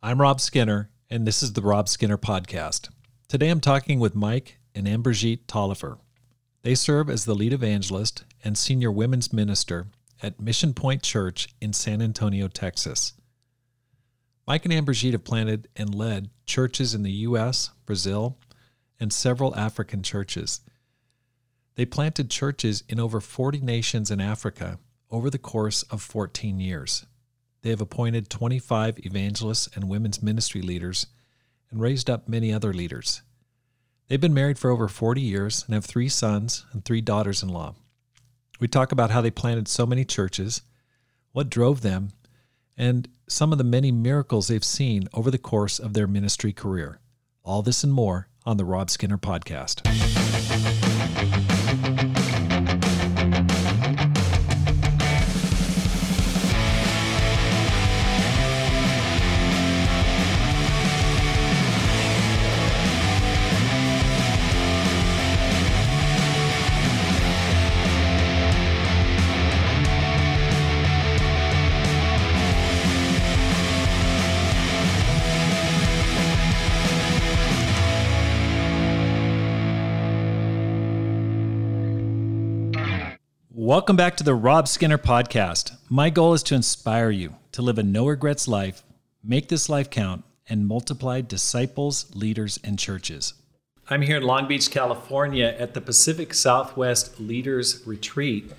I'm Rob Skinner, and this is the Rob Skinner Podcast. Today I'm talking with Mike and Anne-Brigitte Taliaferro. They serve as the lead evangelist and senior women's minister at Mission Point Church in San Antonio, Texas. Mike and Anne-Brigitte have planted and led churches in the U.S., Brazil, and several African churches. They planted churches in over 40 nations in Africa over the course of 14 years. They have appointed 25 evangelists and women's ministry leaders and raised up many other leaders. They've been married for over 40 years and have three sons and three daughters in law. We talk about how they planted so many churches, what drove them, and some of the many miracles they've seen over the course of their ministry career. All this and more on the Rob Skinner Podcast. Welcome back to the Rob Skinner Podcast. My goal is to inspire you to live a no regrets life, make this life count, and multiply disciples, leaders, and churches. I'm here in Long Beach, California at the Pacific Southwest Leaders Retreat.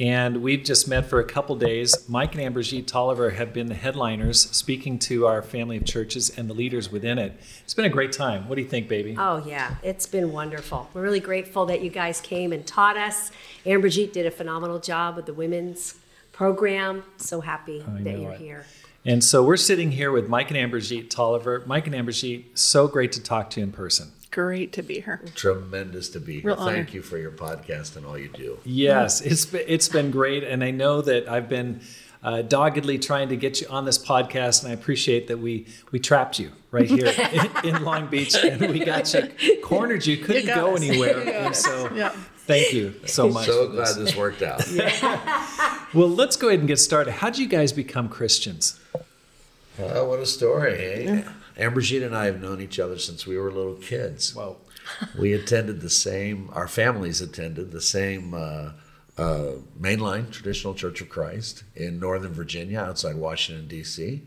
And we've just met for a couple days. Mike and Anne-Brigitte Taliaferro have been the headliners speaking to our family of churches and the leaders within it. It's been a great time. What do you think, baby? Oh, yeah, it's been wonderful. We're really grateful that you guys came and taught us. Anne-Brigitte did a phenomenal job with the women's program. So happy I that you're it. here. And so we're sitting here with Mike and Anne-Brigitte Taliaferro. Mike and Anne-Brigitte, so great to talk to you in person. Great to be here. Tremendous to be here. Real honor. Thank you for your podcast and all you do. Yes, it's been, it's been great, and I know that I've been uh, doggedly trying to get you on this podcast, and I appreciate that we we trapped you right here in, in Long Beach, and we got you cornered. You couldn't got go us. anywhere, You and so Yeah. thank you so much. So glad this. this worked out. Well, let's go ahead and get started. How did you guys become Christians? Well, what a story, eh? Anne-Brigitte and I have known each other since we were little kids. Well, We attended the same, our families attended the same uh, uh, mainline traditional Church of Christ in Northern Virginia outside Washington, D.C.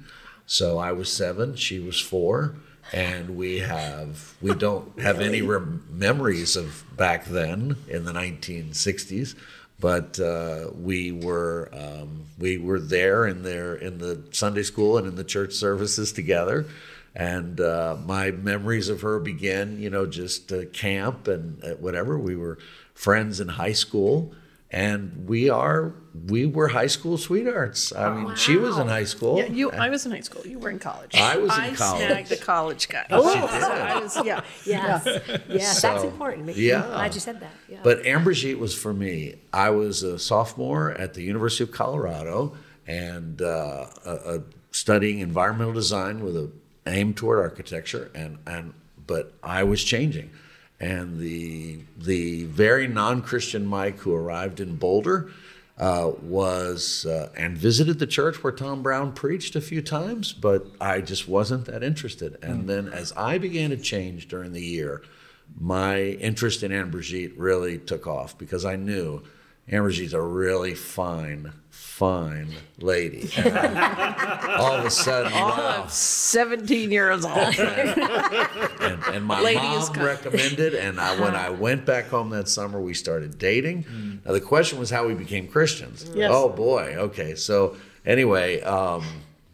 So I was seven, she was four. And we have, we don't have any rem- memories of back then in the 1960s, but uh, we were um, we were there in there in the Sunday school and in the church services together. And uh, my memories of her began, you know, just uh, camp and uh, whatever. We were friends in high school, and we are we were high school sweethearts. I mean, she was in high school. Yeah, you. I was in high school. You were in college. I was in I college. snagged the college guy. Oh, she So. I was, yeah. Yes, yes, that's So, important. Make- yeah. glad you said that. Yeah. But Anne-Brigitte was for me. I was a sophomore at the University of Colorado and uh, uh, uh, studying environmental design with a aim toward architecture, and and but I was changing, and the the very non-Christian Mike who arrived in Boulder. Uh, was uh, and visited the church where Tom Brown preached a few times, but I just wasn't that interested. And then as I began to change during the year, my interest in Anne-Brigitte really took off because I knew Anne-Brigitte's a really fine, fine lady. All of a sudden, wow. 17 years old. and, and my Lady mom recommended, and I, when I went back home that summer, we started dating. Now the question was how we became Christians. Yes. Oh boy, okay. So anyway, um,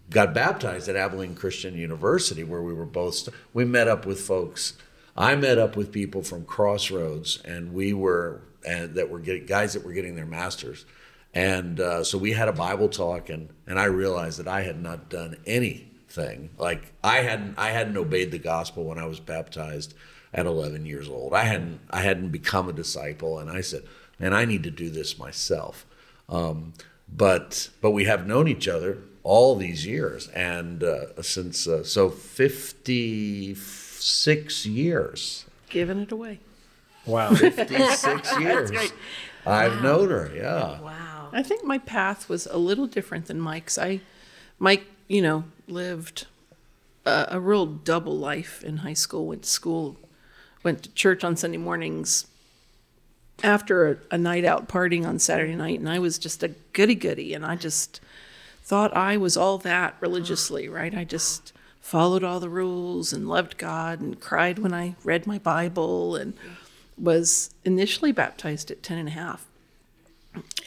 got baptized at Abilene Christian University, where we were both. St- we met up with folks. I met up with people from Crossroads, and we were and that were getting guys that were getting their masters. And uh, so we had a Bible talk, and, and I realized that I had not done anything. Like I hadn't I hadn't obeyed the gospel when I was baptized at 11 years old. I hadn't I hadn't become a disciple, and I said, "Man, I need to do this myself." Um, but but we have known each other all these years, and uh, since uh, so 56 years, Giving it away. wow. 56 years. great. I've known her. Yeah. wow. I think my path was a little different than Mike's. I, Mike, you know, lived a, a real double life in high school. Went to school, went to church on Sunday mornings. After a, a night out partying on Saturday night, and I was just a goody goody, and I just thought I was all that religiously, right? I just followed all the rules and loved God and cried when I read my Bible and was initially baptized at 10 and a half.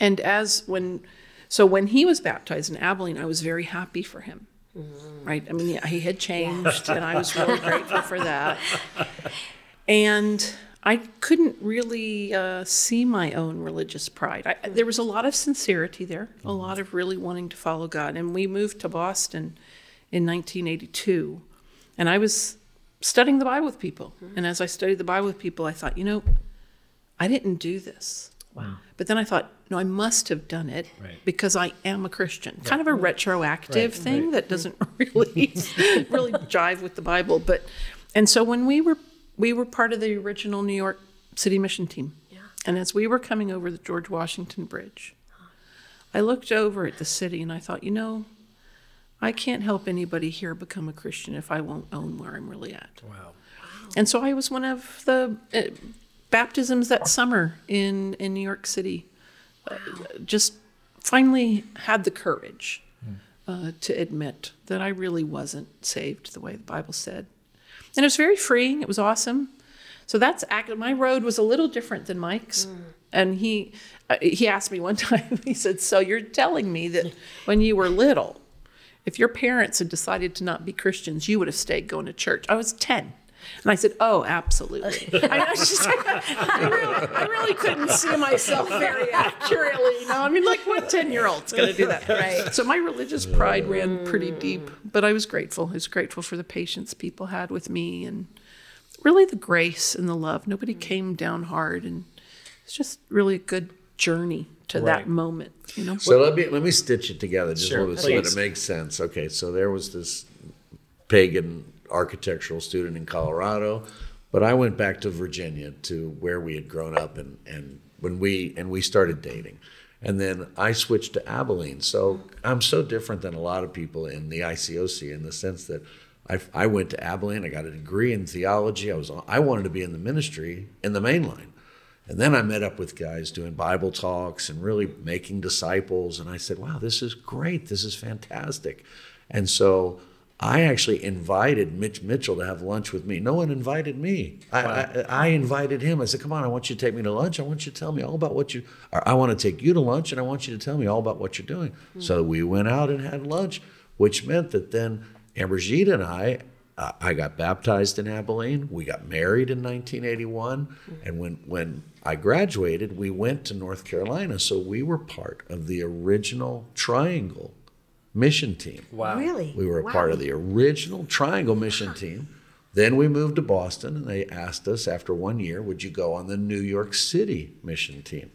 And as when, so when he was baptized in Abilene, I was very happy for him. Mm. Right? I mean, he had changed, and I was really grateful for that. And I couldn't really uh, see my own religious pride. I, there was a lot of sincerity there, a mm-hmm. lot of really wanting to follow God. And we moved to Boston in 1982, and I was studying the Bible with people. Mm-hmm. And as I studied the Bible with people, I thought, you know, I didn't do this. Wow. But then I thought, no, I must have done it Right. because I am a Christian. Kind of a retroactive thing that doesn't really really jive with the Bible. But and so when we were we were part of the original New York City mission team. Yeah. And as we were coming over the George Washington Bridge, I looked over at the city and I thought, you know, I can't help anybody here become a Christian if I won't own where I'm really at. Wow. And so I was one of the uh, baptisms that summer in, in New York City. Uh, just finally had the courage uh, to admit that I really wasn't saved the way the Bible said. And it was very freeing. It was awesome. So that's my road was a little different than Mike's. And he uh, he asked me one time. He said, "So you're telling me that when you were little, if your parents had decided to not be Christians, you would have stayed going to church?" I was ten. And I said, "Oh, absolutely." I, was just, I, really, I really couldn't see myself very accurately. You know, I mean, like what ten-year-old's going to do that, right? So my religious pride ran pretty deep, but I was grateful. I was grateful for the patience people had with me, and really the grace and the love. Nobody mm. came down hard, and it's just really a good journey to Right. that moment. You know, So let me let me stitch it together just Sure, a little bit so that it makes sense. Okay, so there was this pagan architectural student in Colorado, but I went back to Virginia to where we had grown up and and when we and we started dating. And then I switched to Abilene. So I'm so different than a lot of people in the ICOC in the sense that I, I went to Abilene. I got a degree in theology. I was I wanted to be in the ministry in the main line. And then I met up with guys doing Bible talks and really making disciples. And I said, wow, this is great. This is fantastic. And so I actually invited Mitch Mitchell to have lunch with me. No one invited me. I, I, I invited him. I said, come on, I want you to take me to lunch. I want you to tell me all about what you, I want to take you to lunch and I want you to tell me all about what you're doing. So we went out and had lunch, which meant that then Anne-Brigitte and I uh, I got baptized in Abilene. We got married in 1981, and when when I graduated, we went to North Carolina. So we were part of the original Triangle mission team. Wow. Really? We were a Wow. part of the original Triangle mission team. Then we moved to Boston, and they asked us after one year, would you go on the New York City mission team?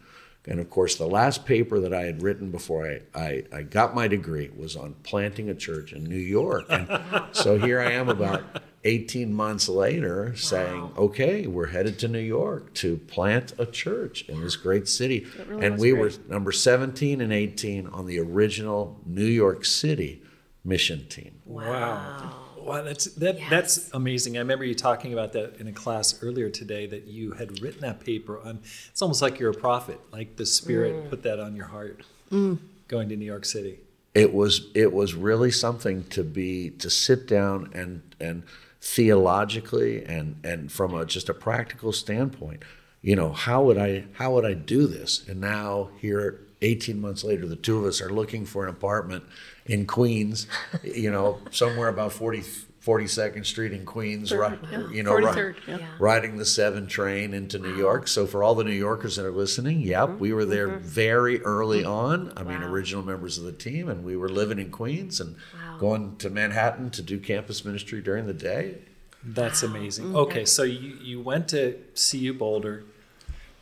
And of course, the last paper that I had written before I, I, I got my degree was on planting a church in New York. And so here I am about 18 months later saying, okay, we're headed to New York to plant a church in this great city. really and we great. were number 17 and 18 on the original New York City mission team. Wow. Wow, that's that that's amazing. I remember you talking about that in a class earlier today that you had written that paper on it's almost like you're a prophet, like the spirit mm. put that on your heart mm. going to New York City. It was it was really something to be to sit down and and theologically and and from a just a practical standpoint, you know, how would I how would I do this? And now here 18 months later the two of us are looking for an apartment in Queens, you know, somewhere about 40 42nd Street in Queens, right, yeah. you know, right, 43rd, yeah. Yeah. riding the seven train into New York. So for all the New Yorkers that are listening, yep, mm-hmm. we were there mm-hmm. very early mm-hmm. on. I mean, original members of the team, and we were living in Queens and Wow. going to Manhattan to do campus ministry during the day. That's amazing. Okay, so you, you went to CU Boulder.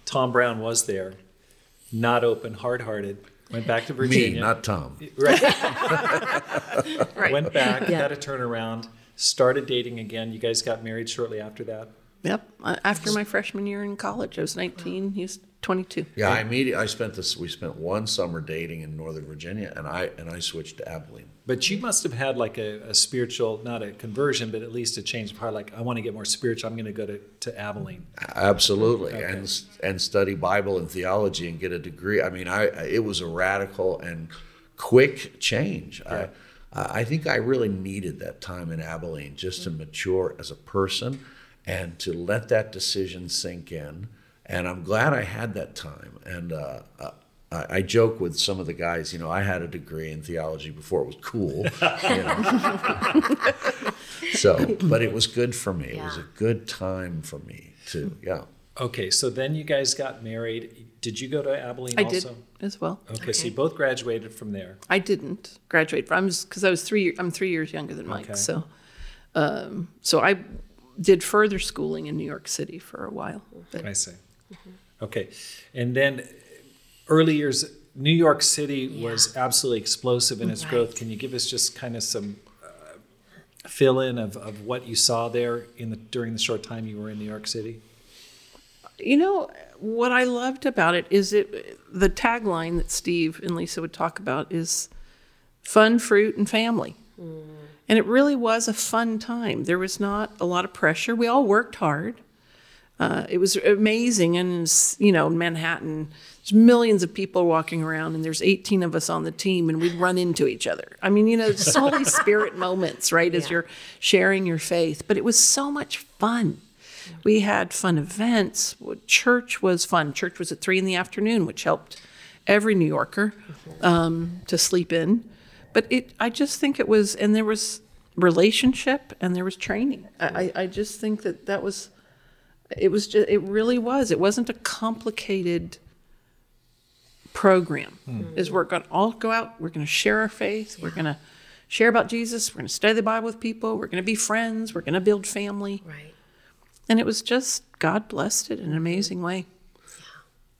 Tom Brown was there, not open, hard hearted. Went back to Me, Virginia. not Tom. right. right. Went back, Yeah. had a turnaround, started dating again. You guys got married shortly after that. Yep. Uh, After my freshman year in college, I was 19. He was 22. Yeah, I immediately I spent this. We spent one summer dating in Northern Virginia, and I and I switched to Abilene. But you must have had like a, a spiritual, not a conversion, but at least a change of heart. Like, I want to get more spiritual. I'm going to go to, to Abilene. Absolutely, Okay. and and study Bible and theology and get a degree. I mean, I it was a radical and quick change. I I think I really needed that time in Abilene just to mature as a person and to let that decision sink in. And I'm glad I had that time. And uh, uh, I, I joke with some of the guys. You know, I had a degree in theology before it was cool. You know. so, but it was good for me. It was a good time for me too. Yeah. Okay, so then you guys got married. Did you go to Abilene I also? did as well. Okay, so you both graduated from there. I didn't graduate from because I was three. I'm three years younger than Mike. Okay. So, um, so I did further schooling in New York City for a while. But I see. Okay, and then early years, New York City was absolutely explosive in its growth. Can you give us just kind of some uh, fill in of, of what you saw there in the during the short time you were in New York City? you know what I loved about it is it the tagline that Steve and Lisa would talk about is fun, fruit, and family. And it really was a fun time. There was not a lot of pressure. We all worked hard. Uh, it was amazing. And, you know, Manhattan, there's millions of people walking around, and there's 18 of us on the team, and we'd run into each other. I mean, you know, it's Holy Spirit moments, right, as Yeah. you're sharing your faith. But it was so much fun. We had fun events. Church was fun. Church was at three in the afternoon, which helped every New Yorker um, to sleep in. But it, I just think it was, and there was relationship and there was training. I, I I just think that that was, it was just, it really was. It wasn't a complicated program. Is we're going to all go out. We're going to share our faith. We're going to share about Jesus. We're going to study the Bible with people. We're going to be friends. We're going to build family. Right. And it was just God blessed it in an amazing way.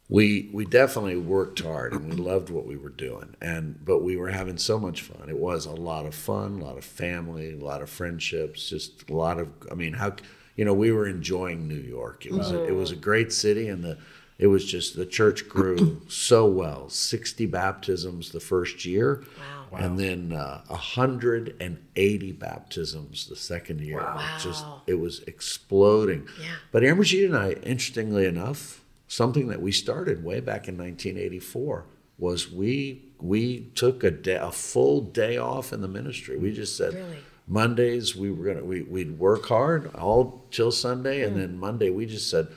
we we definitely worked hard and we loved what we were doing. And but we were having so much fun. It was a lot of fun a lot of family a lot of friendships just a lot of i mean how you know we were enjoying new york. It was a, it was a great city and the it was just the church grew so well. 60 baptisms the first year. Wow. And then uh, 180 baptisms the second year Wow. just it was exploding Yeah. but Anne-Brigitte and I, interestingly enough, something that we started way back in 1984 was we we took a day, a full day off in the ministry. We just said Really? Mondays we were gonna we, we'd work hard all till Sunday, and then Monday we just said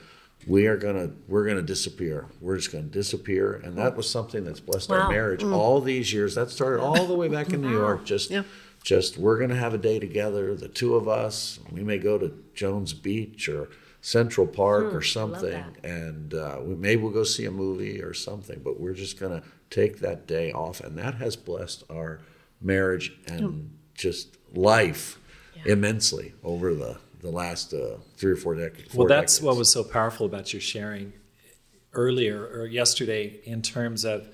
we are gonna we're gonna disappear. We're just gonna disappear, and that was something that's blessed Wow. our marriage all these years. That started all the way back in New York. Just Yeah. just we're going to have a day together, the two of us. We may go to Jones Beach or Central Park or something, and uh, we, maybe we'll go see a movie or something. But we're just going to take that day off, and that has blessed our marriage and just life immensely over the the last uh, three or four decades. Well, that's what was so powerful about your sharing earlier or yesterday in terms of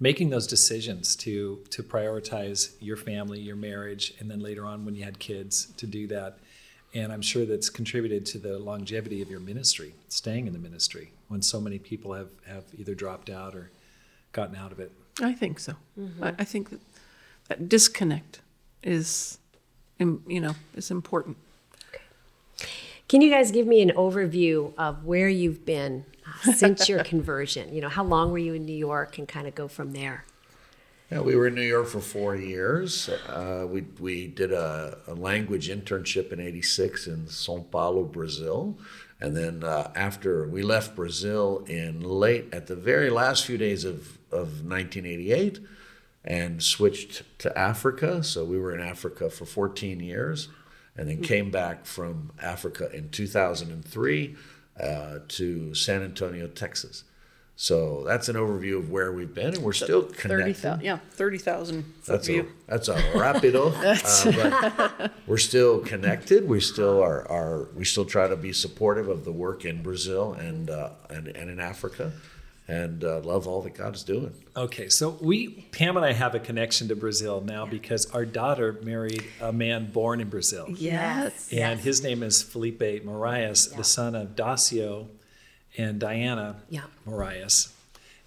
making those decisions to to prioritize your family, your marriage, and then later on when you had kids to do that. And I'm sure that's contributed to the longevity of your ministry, staying in the ministry when so many people have, have either dropped out or gotten out of it. I think so. I, I think that, that disconnect is, you know, is important. Can you guys give me an overview of where you've been uh, since your conversion? You know, how long were you in New York and kind of go from there? Yeah, we were in New York for four years. Uh, we we did a, a language internship in '86 in São Paulo, Brazil, and then uh, after we left Brazil in late at the very last few days of of 1988, and switched to Africa. So we were in Africa for 14 years, and then came back from Africa in 2003 uh, to San Antonio, Texas. So that's an overview of where we've been, and we're still Thirty connected. thousand, yeah, thirty thousand That's a, that's a rapido. uh, but we're still connected. We still are, are we still try to be supportive of the work in Brazil and uh, and, and in Africa, and uh, love all that God's doing. Okay, so we Pam and I have a connection to Brazil now because our daughter married a man born in Brazil. Yes. And his name is Felipe Moraes, the son of Dacio and Diana Yeah. Moraes.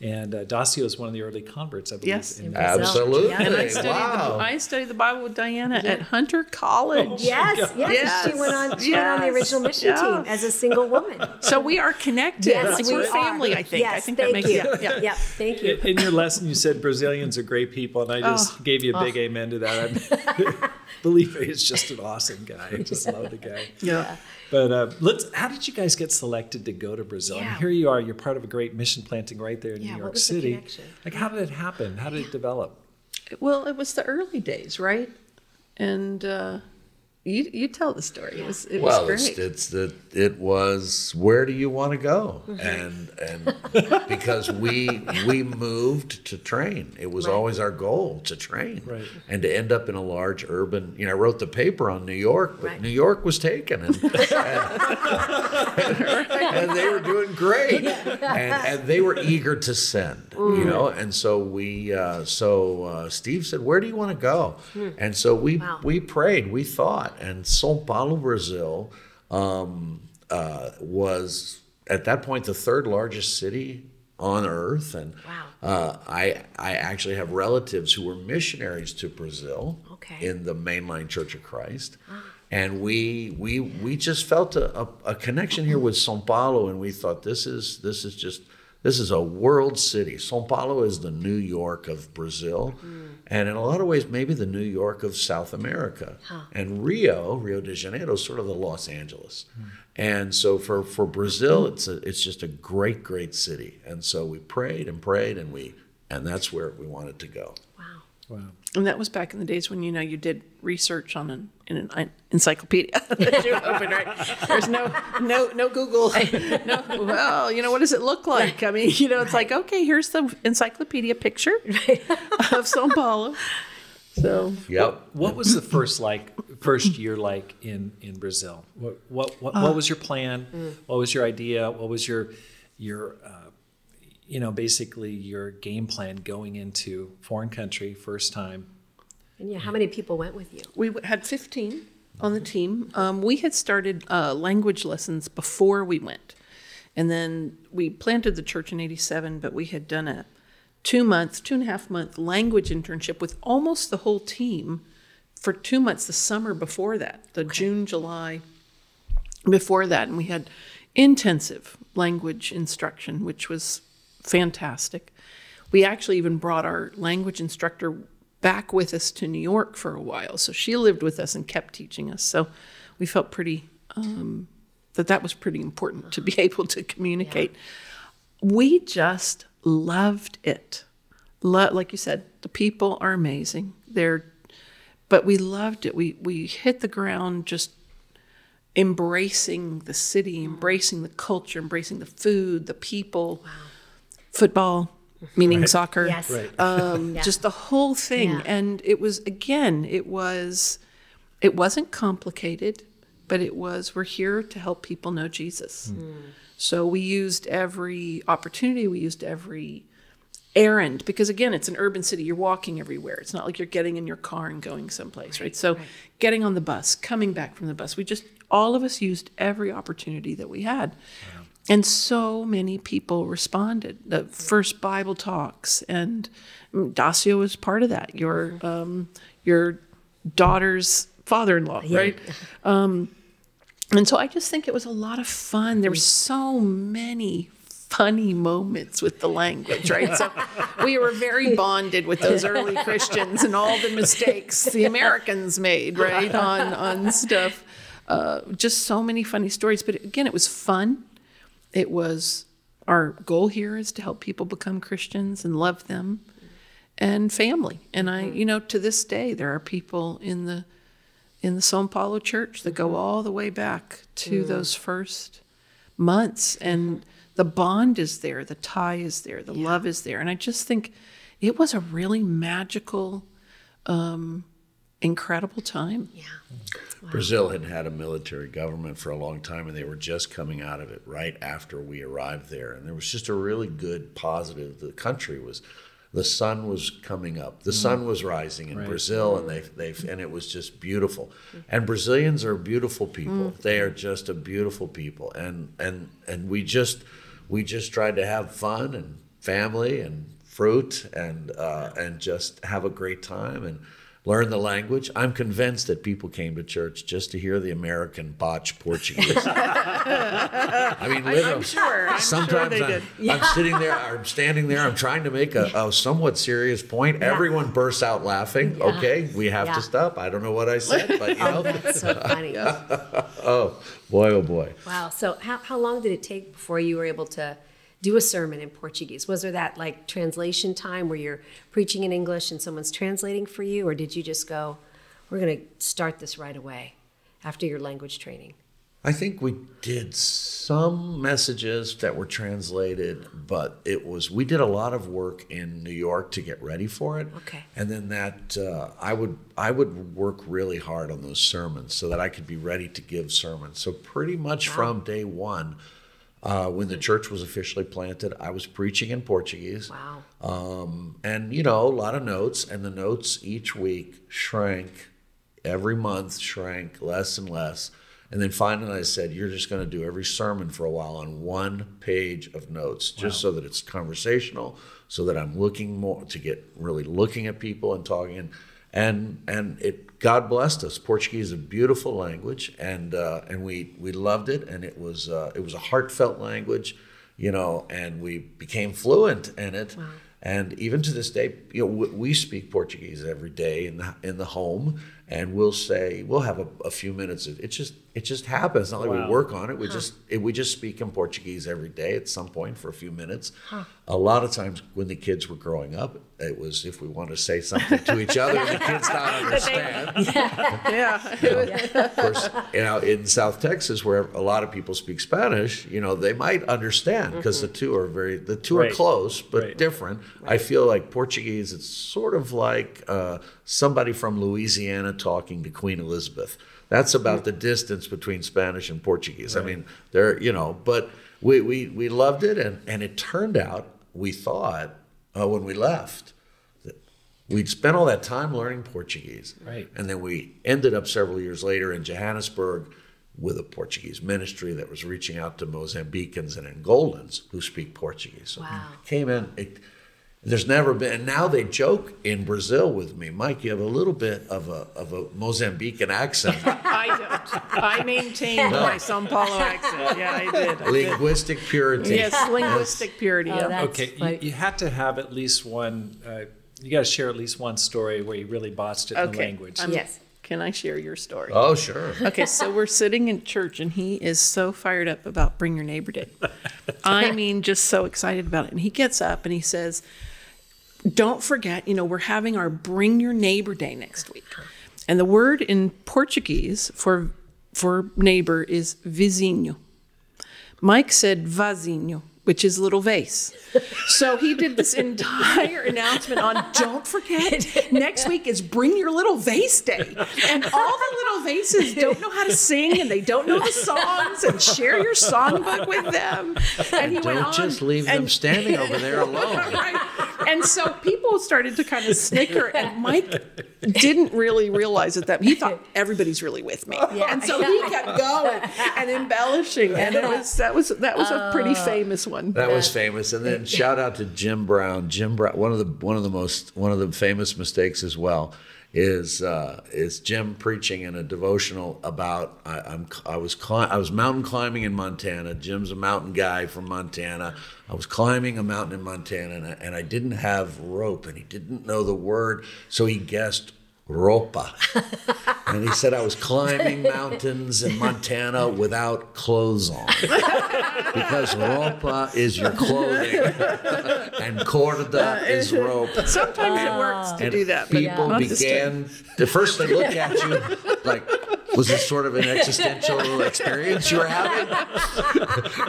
And uh, Dacio is one of the early converts, I believe. Yes. in- In Absolutely. Yeah. And I studied, wow. the, I studied the Bible with Diana at Hunter College. Yes, yes, Yes. She went on. She went on the original mission Yeah. team as a single woman. So we are connected. Yes, like we we're are. family, I think. Yes, I think thank that makes you. yeah, yeah. Yep, thank you. In your lesson, you said Brazilians are great people, and I just gave you a big amen to that. Felipe is just an awesome guy. I just love the guy. Yeah. But uh, let's. How did you guys get selected to go to Brazil? Yeah. And here you are. You're part of a great mission planting right there in Yeah, New what York was the City. connection? Like, how did it happen? How did it develop? Well, it was the early days, right? And uh, you you tell the story. It was it Well, was it's, great. it's the it was where do you want to go, Mm-hmm. and and because we we moved to train. It was Right. always our goal to train, Right. and to end up in a large urban. You know, I wrote the paper on New York, but Right. New York was taken, and, and they were doing great, and, and they were eager to send. You know, and so we uh, so uh, Steve said, "Where do you want to go?" And so we Wow. we prayed, we thought, and São Paulo, Brazil, um, uh, was at that point the third largest city on earth, and Wow. uh, I I actually have relatives who were missionaries to Brazil Okay. in the mainline Church of Christ. And we we we just felt a, a, a connection here with São Paulo, and we thought this is this is just this is a world city. São Paulo is the New York of Brazil, mm. and in a lot of ways, maybe the New York of South America. And Rio, Rio de Janeiro, is sort of the Los Angeles. Hmm. And so for, for Brazil, it's a, it's just a great, great city. And so we prayed and prayed, and we and that's where we wanted to go. Wow. Wow. And that was back in the days when you know you did research on an in an encyclopedia that you opened, right? There's no no no Google. No, well, you know what does it look like? I mean, you know, it's like okay, here's the encyclopedia picture of São Paulo. So Yep. What was the first like first year like in in Brazil? What what what, what was your plan? What was your idea? What was your your uh, you know basically your game plan going into foreign country first time? And yeah, how many people went with you? we had 15 on the team. Um, we had started uh, language lessons before we went. And then we planted the church in 87, but we had done a two month, two and a half month language internship with almost the whole team for two months the summer before that, the June, July before that. And we had intensive language instruction, which was fantastic. We actually even brought our language instructor back with us to New York for a while. So she lived with us and kept teaching us. So we felt pretty, um, that that was pretty important to be able to communicate. We just loved it. Lo- like you said, the people are amazing. They're, but we loved it. We we hit the ground just embracing the city, embracing the culture, embracing the food, the people, football, meaning soccer Yes. Right. um, Yeah. just the whole thing. Yeah. And it was again, it was, it wasn't complicated, but it was we're here to help people know Jesus. So we used every opportunity, we used every errand because again, it's an urban city. You're walking everywhere. It's not like you're getting in your car and going someplace, right? So getting on the bus, coming back from the bus, we just all of us used every opportunity that we had. And so many people responded. The first Bible talks, and Dacio was part of that. Your um, your daughter's father-in-law, right? Um, and so I just think it was a lot of fun. There were so many funny moments with the language, right? So we were very bonded with those early Christians and all the mistakes the Americans made, right, on on stuff. Uh, just so many funny stories. But again, it was fun. It was our goal here is to help people become Christians and love them and family. And I, mm-hmm. you know, to this day, there are people in the in the São Paulo church that go mm-hmm. all the way back to mm. those first months, and mm-hmm. the bond is there, the tie is there, the love is there, and I just think it was a really magical, um, incredible time. Yeah. Brazil had had a military government for a long time, and they were just coming out of it right after we arrived there. And there was just a really good positive. The country was, the sun was coming up, the mm. sun was rising in Brazil, and they they and it was just beautiful. Mm-hmm. And Brazilians are beautiful people. Mm. They are just a beautiful people, and and and we just we just tried to have fun and family and fruit and uh, and just have a great time and learn the language. I'm convinced that people came to church just to hear the American botch Portuguese. I mean, literally. I'm sure. I'm Sometimes sure they I'm, did. I'm sitting there, I'm standing there, I'm trying to make a, a somewhat serious point. Everyone bursts out laughing. Yeah. Okay, we have Yeah. to stop. I don't know what I said, but you oh, know. That's so funny. oh, boy, oh boy. Wow. So how, how long did it take before you were able to do a sermon in Portuguese? Was there that like translation time where you're preaching in English and someone's translating for you, or did you just go, we're going to start this right away after your language training? I think we did some messages that were translated, but it was we did a lot of work in New York to get ready for it. Okay. And then that uh, I would I would work really hard on those sermons so that I could be ready to give sermons. So pretty much from day one, uh, when the church was officially planted, I was preaching in Portuguese. Wow. Um, and you know, a lot of notes, and the notes each week shrank, every month shrank less and less. And then finally, I said, "You're just going to do every sermon for a while on one page of notes, just so that it's conversational, so that I'm looking more to get really looking at people and talking." And and and it God blessed us. Portuguese is a beautiful language, and uh, and we we loved it, and it was uh, it was a heartfelt language, you know, and we became fluent in it. And even to this day, you know, we, we speak Portuguese every day in the in the home, and we'll say we'll have a, a few minutes. Of, it just it just happens. Not like Wow. we work on it. We just it, we just speak in Portuguese every day at some point for a few minutes. A lot of times when the kids were growing up, it was if we want to say something to each other, the kids not understand. Yeah. yeah. Of course, you know, in South Texas, where a lot of people speak Spanish, you know, they might understand because the two are very, the two Right. are close but Right. different. I feel like Portuguese, it's sort of like uh, somebody from Louisiana talking to Queen Elizabeth. That's about the distance between Spanish and Portuguese. I mean, they're, you know, but we, we, we loved it. And, and it turned out, we thought uh, when we left, that We'd spent all that time learning Portuguese. Right. And then we ended up several years later in Johannesburg with a Portuguese ministry that was reaching out to Mozambicans and Angolans who speak Portuguese. So Wow. came in. It, there's never been, and now they joke in Brazil with me, Mike. You have a little bit of a of a Mozambican accent, I don't. I maintained my São Paulo accent. Yeah, I did. I did. linguistic purity. Yes, linguistic purity. Oh, yeah. That's okay, you, funny. you had to have at least one. Uh, you got to share at least one story where you really botched it in the Okay. language. I'm- Yes. Can I share your story? Oh, sure. Okay, so we're sitting in church and he is so fired up about Bring Your Neighbor Day. I mean, just so excited about it. And he gets up and he says, Don't forget, you know, we're having our Bring Your Neighbor Day next week. And the word in Portuguese for for neighbor is vizinho. Mike said vazinho, which is little vase. So he did this entire announcement on don't forget, next week is bring your little vase day. And all the little vases don't know how to sing and they don't know the songs and share your songbook with them. And he Don't on just leave them and- standing over there alone. Right. And so people started to kind of snicker, and Mike didn't really realize it that he thought everybody's really with me, and so he kept going and embellishing, and it was that was that was a pretty oh. famous one. That was famous. And then shout out to Jim Brown. Jim Brown, one of the one of the most one of the famous mistakes as well is uh, is Jim preaching in a devotional about I, I'm I was cli- I was mountain climbing in Montana. Jim's a mountain guy from Montana. I was climbing a mountain in Montana and I, and I didn't have rope and he didn't know the word, so he guessed ropa. and he said I was climbing mountains in Montana without clothes on because ropa is your clothing and corda is rope. Sometimes it works to And do that, but people not this time. began the first they look at you like was this sort of an existential experience you were having?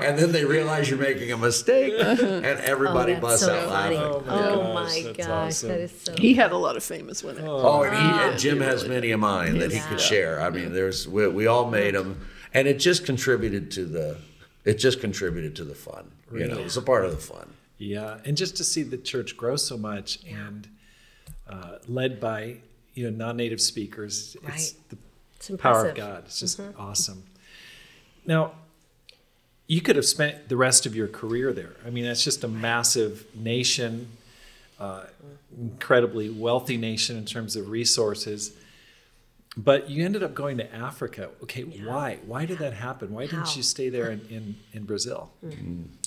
and then they realize you're making a mistake, and everybody oh, that's busts so out funny. laughing. Oh, oh gosh, my that's gosh, awesome. that is so. He had a lot of famous ones. Oh, and, he, and Jim has many of mine that he could share. I mean, there's we, we all made them, and it just contributed to the it just contributed to the fun. You know, it's a part of the fun. Yeah, and just to see the church grow so much and uh, led by you know non-native speakers, it's the It's power of God. It's just awesome. Now, you could have spent the rest of your career there. I mean, that's just a massive nation, uh, incredibly wealthy nation in terms of resources. But you ended up going to Africa. Okay, why? Why did that happen? Why didn't you stay there in, in, in Brazil?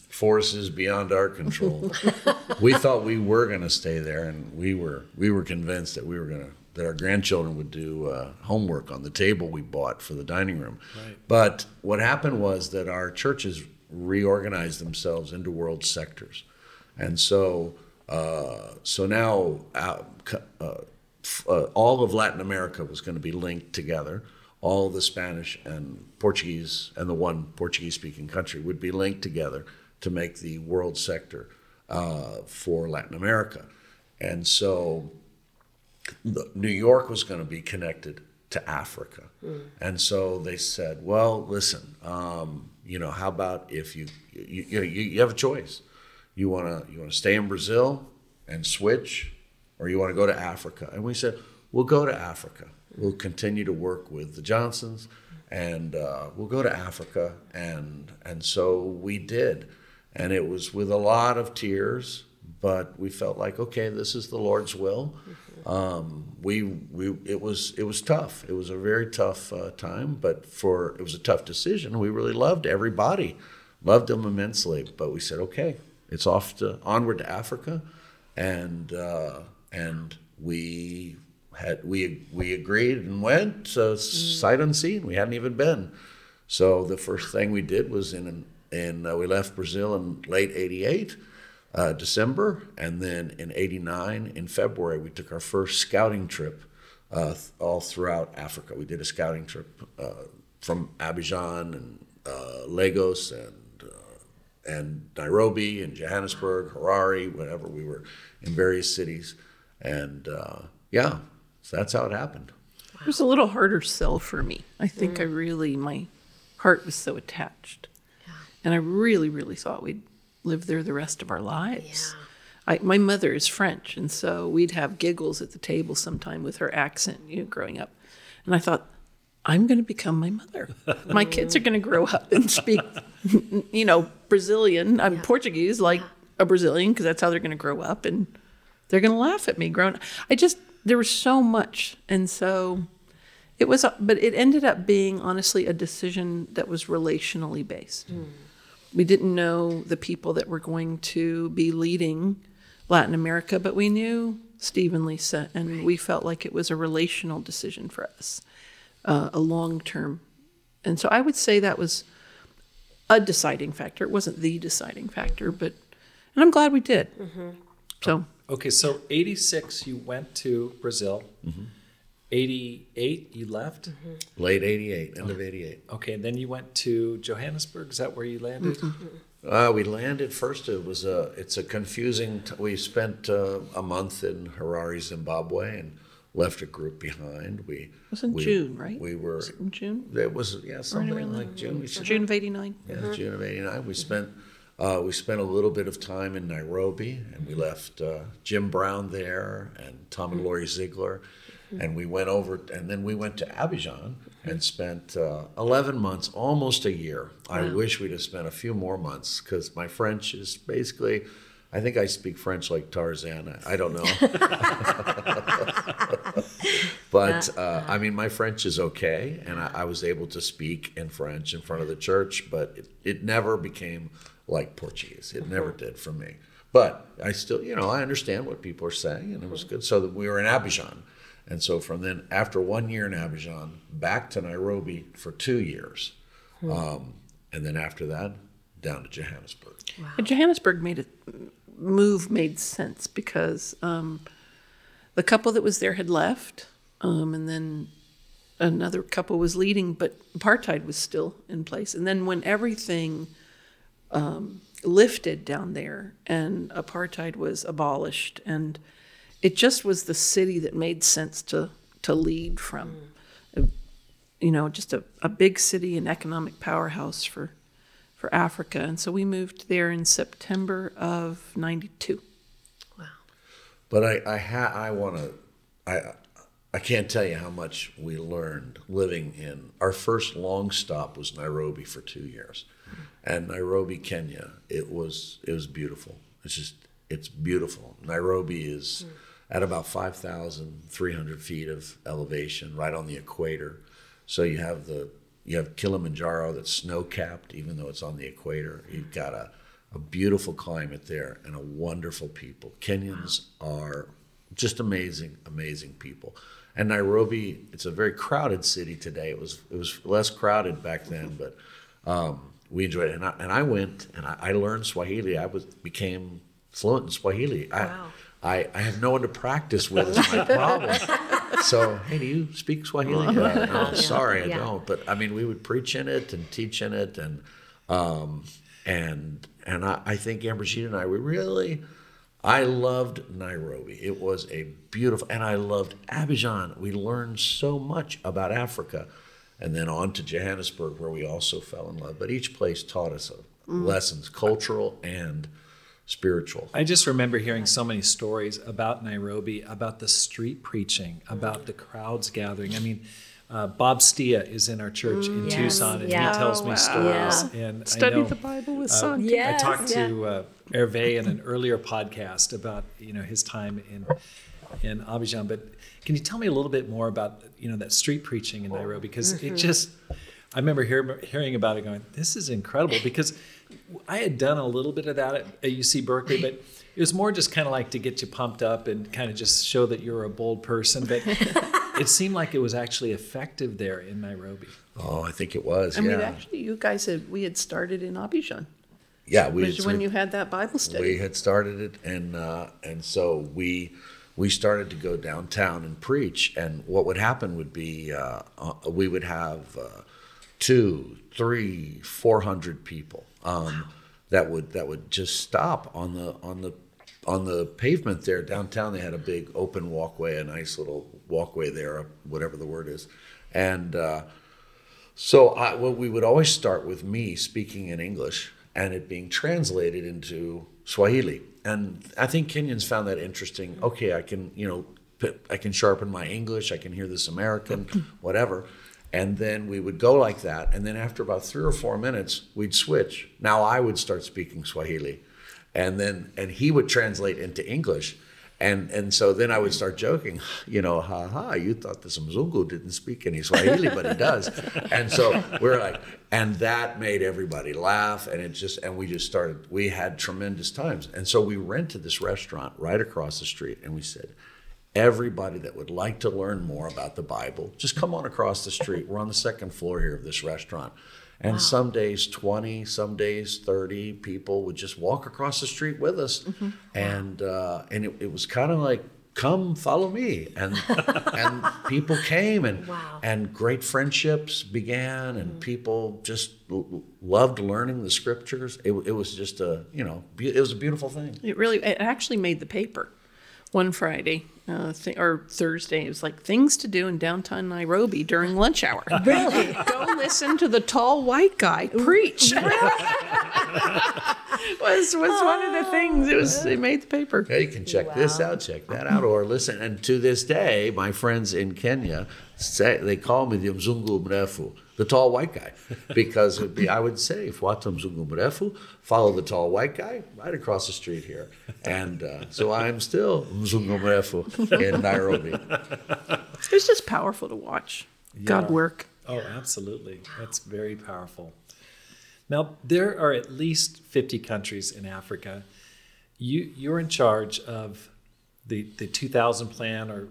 forces beyond our control. we thought we were going to stay there, and we were we were convinced that we were going to that our grandchildren would do uh, homework on the table we bought for the dining room. Right. But what happened was that our churches reorganized themselves into world sectors, and so uh, so now uh, uh, all of Latin America was going to be linked together. All the Spanish and Portuguese and the one Portuguese speaking country would be linked together to make the world sector uh, for Latin America. And so New York was going to be connected to Africa. And so they said, well, listen, um, you know, how about if you, you, you, you have a choice. You want to you want to stay in Brazil and switch, or you want to go to Africa? And we said, we'll go to Africa. We'll continue to work with the Johnsons, and uh, we'll go to Africa. And and so we did, and it was with a lot of tears, but we felt like, okay, this is the Lord's will. Um, we we it was it was tough. It was a very tough uh, time, but for it was a tough decision. We really loved everybody, loved them immensely. But we said, okay, it's off to onward to Africa, and uh, and we had we we agreed and went so sight unseen. We hadn't even been. So the first thing we did was in in uh, we left Brazil in late '88, uh, December, and then in '89 in February we took our first scouting trip uh, th- all throughout Africa. We did a scouting trip uh, from Abidjan and uh, Lagos and and Nairobi and Johannesburg, Harare, whatever. We were in various cities, and uh, yeah, so that's how it happened. It was a little harder sell for me. I think I really, my heart was so attached. And I really, really thought we'd live there the rest of our lives. I, my mother is French, and so we'd have giggles at the table sometime with her accent, you know, growing up. And I thought, I'm going to become my mother. My kids are going to grow up and speak, you know, Brazilian. I'm Portuguese, like a Brazilian, because that's how they're going to grow up, and they're going to laugh at me. Growing, I just there was so much, and so it was. But it ended up being honestly a decision that was relationally based. We didn't know the people that were going to be leading Latin America, but we knew Steve and Lisa, and we felt like it was a relational decision for us, uh, a long term. And so I would say that was a deciding factor. It wasn't the deciding factor, but, and I'm glad we did. Mm-hmm. So Okay, so 86, you went to Brazil. Mm-hmm. 88, you left. Mm-hmm. Late '88, end of '88. Okay, and then you went to Johannesburg. Is that where you landed? Uh, we landed first. It was a. It's a confusing. T- we spent uh, a month in Harare, Zimbabwe, and left a group behind. We it was in we- June, right? We were. Was in June? It was yeah something around like June. June of '89. Yeah, June of '89. We spent uh, we spent a little bit of time in Nairobi, and we left uh, Jim Brown there and Tom and Lori Ziegler, and we went over, and then we went to Abidjan and spent uh, 11 months, almost a year. I wish we'd have spent a few more months because my French is basically. I think I speak French like Tarzan. I I don't know. but uh, uh, uh, I mean, my French is okay, and I, I was able to speak in French in front of the church, but it, it never became like Portuguese. It mm-hmm. never did for me. But I still, you know, I understand what people are saying, and it was mm-hmm. good. So that we were in Abidjan, and so from then, after one year in Abidjan, back to Nairobi for two years, hmm. um, and then after that, down to Johannesburg. And Johannesburg made a move made sense because um, the couple that was there had left, um, and then another couple was leading, but apartheid was still in place. And then when everything um, lifted down there and apartheid was abolished, and it just was the city that made sense to to lead from. You know, just a, a big city, an economic powerhouse for for Africa. And so we moved there in September of 92. Wow. But I, I ha- I want to, I, I can't tell you how much we learned living in. Our first long stop was Nairobi for two years, and Nairobi, Kenya. It was it was beautiful. It's just it's beautiful. Nairobi is at about five thousand three hundred feet of elevation, right on the equator. So you have the you have Kilimanjaro that's snow capped, even though it's on the equator. You've got a a beautiful climate there and a wonderful people. Kenyans are just amazing, amazing people. And Nairobi, it's a very crowded city today. It was it was less crowded back then, but um, we enjoyed it. And I, and I went and I, I learned Swahili. I was became fluent in Swahili. Wow. I, I I have no one to practice with. Is my problem. so hey, do you speak Swahili? Uh, no, sorry, I Yeah. don't. But I mean, we would preach in it and teach in it, and um, and and I, I think Anne-Brigitte and I we really I loved Nairobi. It was a beautiful and I loved Abidjan. We learned so much about Africa. And then on to Johannesburg where we also fell in love. But each place taught us lessons, cultural and spiritual. I just remember hearing so many stories about Nairobi, about the street preaching, about the crowds gathering. I mean, uh, Bob Stia is in our church in Yes, Tucson, and yeah. he tells me Oh, stories. wow. And I Study know, the Bible with uh, son. Yeah. I Yes, talked yeah. to uh, Hervé in an earlier podcast about you know his time in in Abidjan. But can you tell me a little bit more about you know that street preaching in Nairobi? Because Mm-hmm. it just I remember hear, hearing about it, going, "This is incredible." Because I had done a little bit of that at, at UC Berkeley, but it was more just kind of like to get you pumped up and kind of just show that you're a bold person. But it seemed like it was actually effective there in Nairobi. Oh, I think it was. I yeah. we actually, you guys had, we had started in Abidjan, yeah, we which is when you had that Bible study. we had started it and uh, and so we we started to go downtown and preach and what would happen would be uh, uh, we would have uh, two three four hundred people um, that would that would just stop on the on the on the pavement there downtown they had a big open walkway a nice little walkway there whatever the word is and uh, so I, well, we would always start with me speaking in English and it being translated into Swahili. And I think Kenyans found that interesting. Okay, I can, you know, I can sharpen my English. I can hear this American, whatever. And then we would go like that. And then after about three or four minutes, we'd switch. Now I would start speaking Swahili, and then and he would translate into English. And and so then I would start joking, you know, ha ha, you thought this Mzungu didn't speak any Swahili, but he does. And so we're like, and that made everybody laugh. And it just, and we just started, we had tremendous times. And so we rented this restaurant right across the street and we said, everybody that would like to learn more about the Bible, just come on across the street. We're on the second floor here of this restaurant. And some days 20, some days 30 people would just walk across the street with us. And uh, and it, it was kind of like, come follow me. And and people came and Wow. and great friendships began and people just l- loved learning the scriptures. It, it was just a, you know, be- it was a beautiful thing. It really, it actually made the paper one Friday uh, th- or Thursday. It was like things to do in downtown Nairobi during lunch hour. Really? Go listen to the tall white guy preach. was was one of the things. It was it made the paper. Yeah, you can check this out, check that out, or listen. And to this day, my friends in Kenya say they call me the Mzungu Mrefu, the tall white guy, because it'd be, I would say, Fuata Mzungu Mrefu, follow the tall white guy right across the street here. And uh, so I'm still Mzungu Mrefu in Nairobi. It was just powerful to watch. God work. Oh, absolutely. That's very powerful. Now, there are at least 50 countries in Africa. You, you're in charge of the, the 2000 plan, or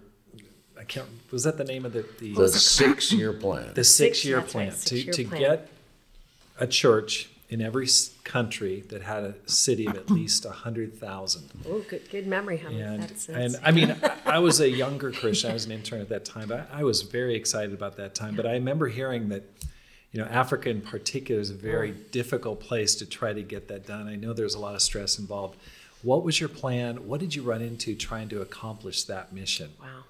I can't, was that the name of the, the, The six year plan. the six year that's right, plan? to, six-year to plan. get a church in every s- country that had a city of at least a 100,000. Oh, good, good memory, huh? And, That's, and I mean, I- I was a younger Christian. I was an intern at that time, but I was very excited about that time. But I remember hearing that, you know, Africa in particular is a very oh. difficult place to try to get that done. I know there's a lot of stress involved. What was your plan? What did you run into trying to accomplish that mission? wow.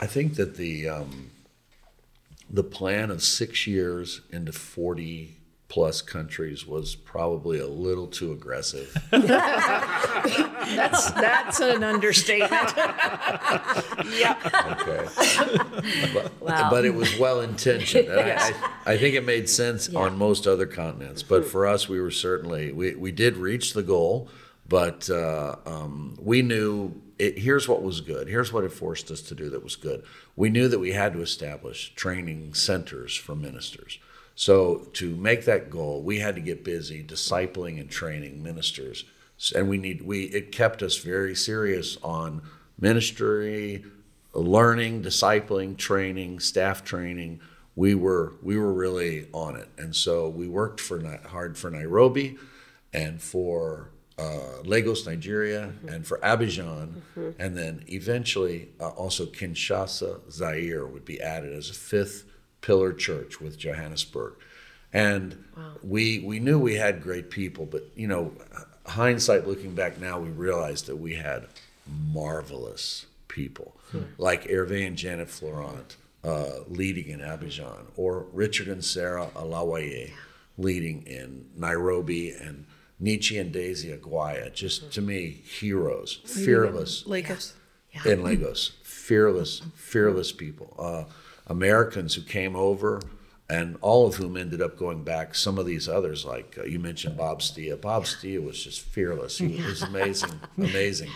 I think that the um, the plan of six years into 40 plus countries was probably a little too aggressive. That's that's an understatement. yeah. Okay. But, Wow. but it was well intentioned. And I, I, I think it made sense Yeah. on most other continents. But for us, we were certainly, we, we did reach the goal, but uh, um, we knew it, here's what was good. Here's what it forced us to do that was good. We knew that we had to establish training centers for ministers. So to make that goal, we had to get busy discipling and training ministers. And we need we it kept us very serious on ministry, learning, discipling, training, staff training. We were we were really on it, and so we worked for hard for Nairobi, and for uh, Lagos, Nigeria, and for Abidjan, and then eventually uh, also Kinshasa, Zaire would be added as a fifth pillar church with Johannesburg, and we we knew we had great people, but you know, hindsight looking back now, we realized that we had marvelous people. Like Hervé and Janet Florent uh, leading in Abidjan, or Richard and Sarah Alawaye leading in Nairobi, and Nietzsche and Daisy Aguaya, just to me, heroes, fearless Lagos. Yeah. in Lagos. Fearless, fearless people. Uh, Americans who came over, and all of whom ended up going back. Some of these others, like uh, you mentioned, Bob Stia. Bob Stia was just fearless. He was amazing, amazing.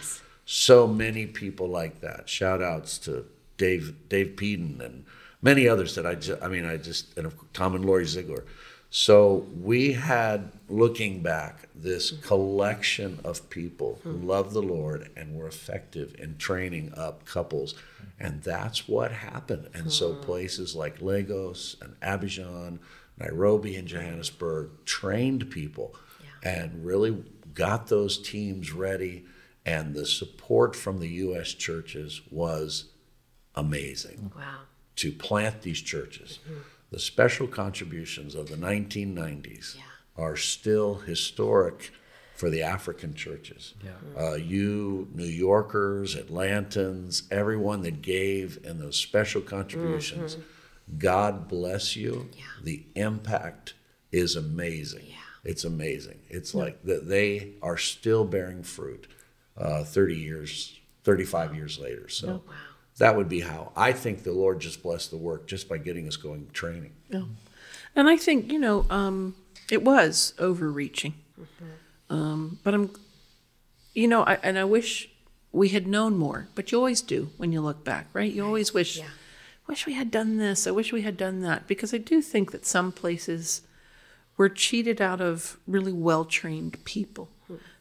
So many people like that. Shout outs to Dave, Dave Peden and many others that I just, I mean, I just, and of course, Tom and Lori Ziegler. So we had, looking back, this collection of people who hmm. loved the Lord and were effective in training up couples. And that's what happened. And so hmm. places like Lagos and Abidjan, Nairobi and Johannesburg trained people and really got those teams ready. And the support from the U.S. churches was amazing Wow. to plant these churches. Mm-hmm. The special contributions of the 1990s Yeah. are still historic for the African churches. Yeah. Uh, you, New Yorkers, Atlantans, everyone that gave in those special contributions, God bless you. Yeah. The impact is amazing. Yeah. It's amazing. It's like that they are still bearing fruit uh, 30 years, 35 years later. So Wow. That would be how I think the Lord just blessed the work just by getting us going training. Yeah. And I think, you know, um, it was overreaching. Um, but I'm, you know, I, and I wish we had known more, but you always do when you look back, right? You always wish, Yeah. wish we had done this. I wish we had done that. Because I do think that some places were cheated out of really well trained people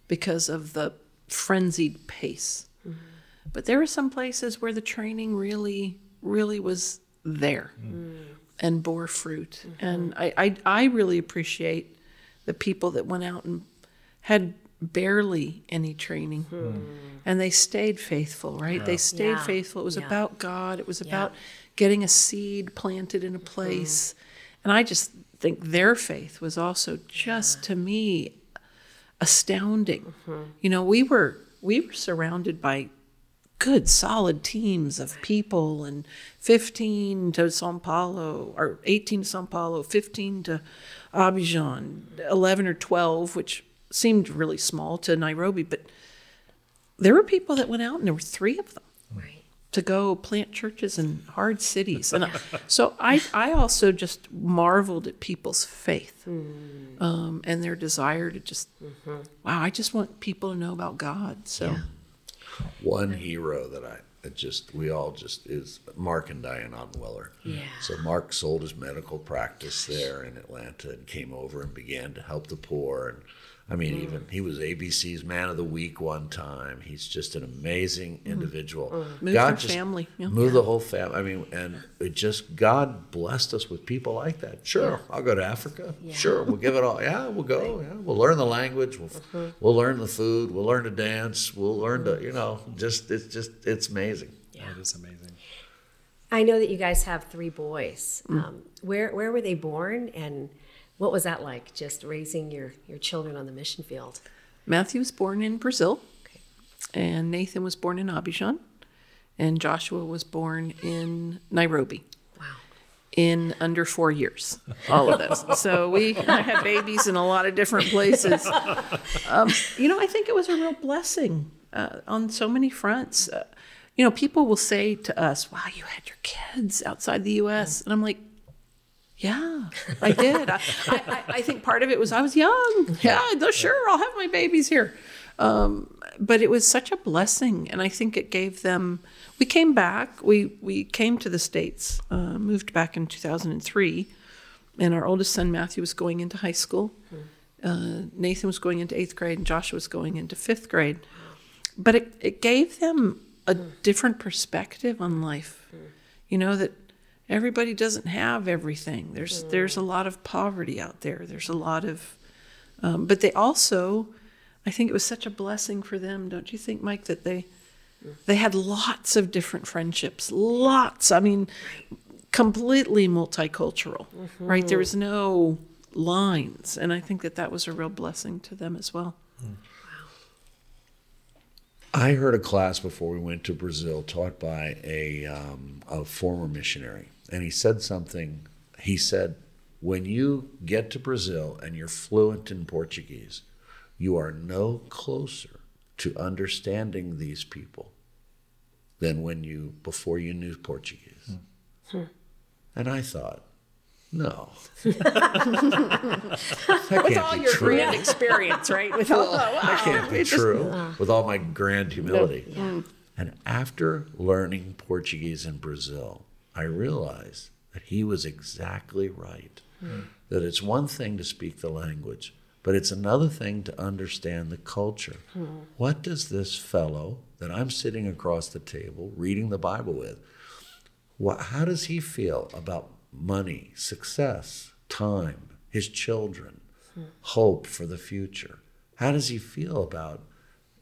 because of the frenzied pace. But there were some places where the training really, really was there mm. and bore fruit. Mm-hmm. And I, I, I really appreciate the people that went out and had barely any training hmm. and they stayed faithful, right? They stayed Yeah. faithful. It was Yeah. about God, it was about getting a seed planted in a mm-hmm. place. And I just think their faith was also just to me astounding. Mm-hmm. You know, we were we were surrounded by good solid teams of people and 15 to Sao Paulo or 18 to Sao Paulo, 15 to Abidjan, 11 or 12 which seemed really small to Nairobi, but there were people that went out and there were 3 of them Right. to go plant churches in hard cities. And so I, I also just marveled at people's faith um, and their desire to just, wow, I just want people to know about God. So, One hero that I that just we all just is Mark and Diane Ottenweller. Yeah. So Mark sold his medical practice there in Atlanta and came over and began to help the poor. And I mean, Mm. even he was ABC's Man of the Week one time. He's just an amazing individual. Mm. Moved our family, yeah. moved the whole family. I mean, and it just God blessed us with people like that. Sure, I'll go to Africa. Sure, we'll give it all. Yeah, we'll go. Yeah, we'll learn the language. We'll Mm-hmm. we'll learn the food. We'll learn to dance. We'll learn to you know just it's just it's amazing. That is amazing. I know that you guys have three boys. Um, where where were they born, and what was that like? Just raising your your children on the mission field. Matthew was born in Brazil, and Nathan was born in Abidjan, and Joshua was born in Nairobi. Wow. in under four years, all of those. So we had babies in a lot of different places. Um, you know, I think it was a real blessing uh, on so many fronts. Uh, you know, people will say to us, "Wow, you had your kids outside the U.S.," and I'm like, "Yeah, I did. I, I, I think part of it was I was young. Yeah, no, sure, I'll have my babies here." Um, but it was such a blessing, and I think it gave them. We came back. We we came to the states. Uh, moved back in 2003, and our oldest son Matthew was going into high school. Uh, Nathan was going into eighth grade, and Joshua was going into fifth grade. But it it gave them a different perspective on life. You know that everybody doesn't have everything. There's there's a lot of poverty out there. There's a lot of, um, but they also I think it was such a blessing for them, don't you think, Mike, that they they had lots of different friendships, lots. I mean, completely multicultural, right? There was no lines, and I think that that was a real blessing to them as well. Wow. I heard a class before we went to Brazil taught by a, um, a former missionary, and he said something. He said, When you get to Brazil and you're fluent in Portuguese, you are no closer to understanding these people than when you before you knew Portuguese. Hmm. Hmm. And I thought, no. that With can't all be your true. grand experience, right? With all, That can't be true ah. with all my grand humility. yeah. And after learning Portuguese in Brazil, I realized that he was exactly right. Hmm. That it's one thing to speak the language, but it's another thing to understand the culture. Hmm. What does this fellow that I'm sitting across the table reading the Bible with, what, how does he feel about money, success, time, his children, hmm. hope for the future? How does he feel about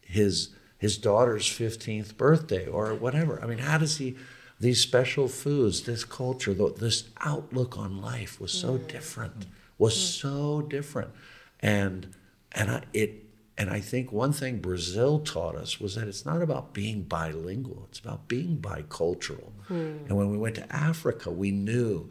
his his daughter's 15th birthday or whatever? I mean, how does he these special foods, this culture, th- this outlook on life was so mm. different. Was mm. so different. And and I, it and I think one thing Brazil taught us was that it's not about being bilingual, it's about being bicultural. Hmm. And when we went to Africa, we knew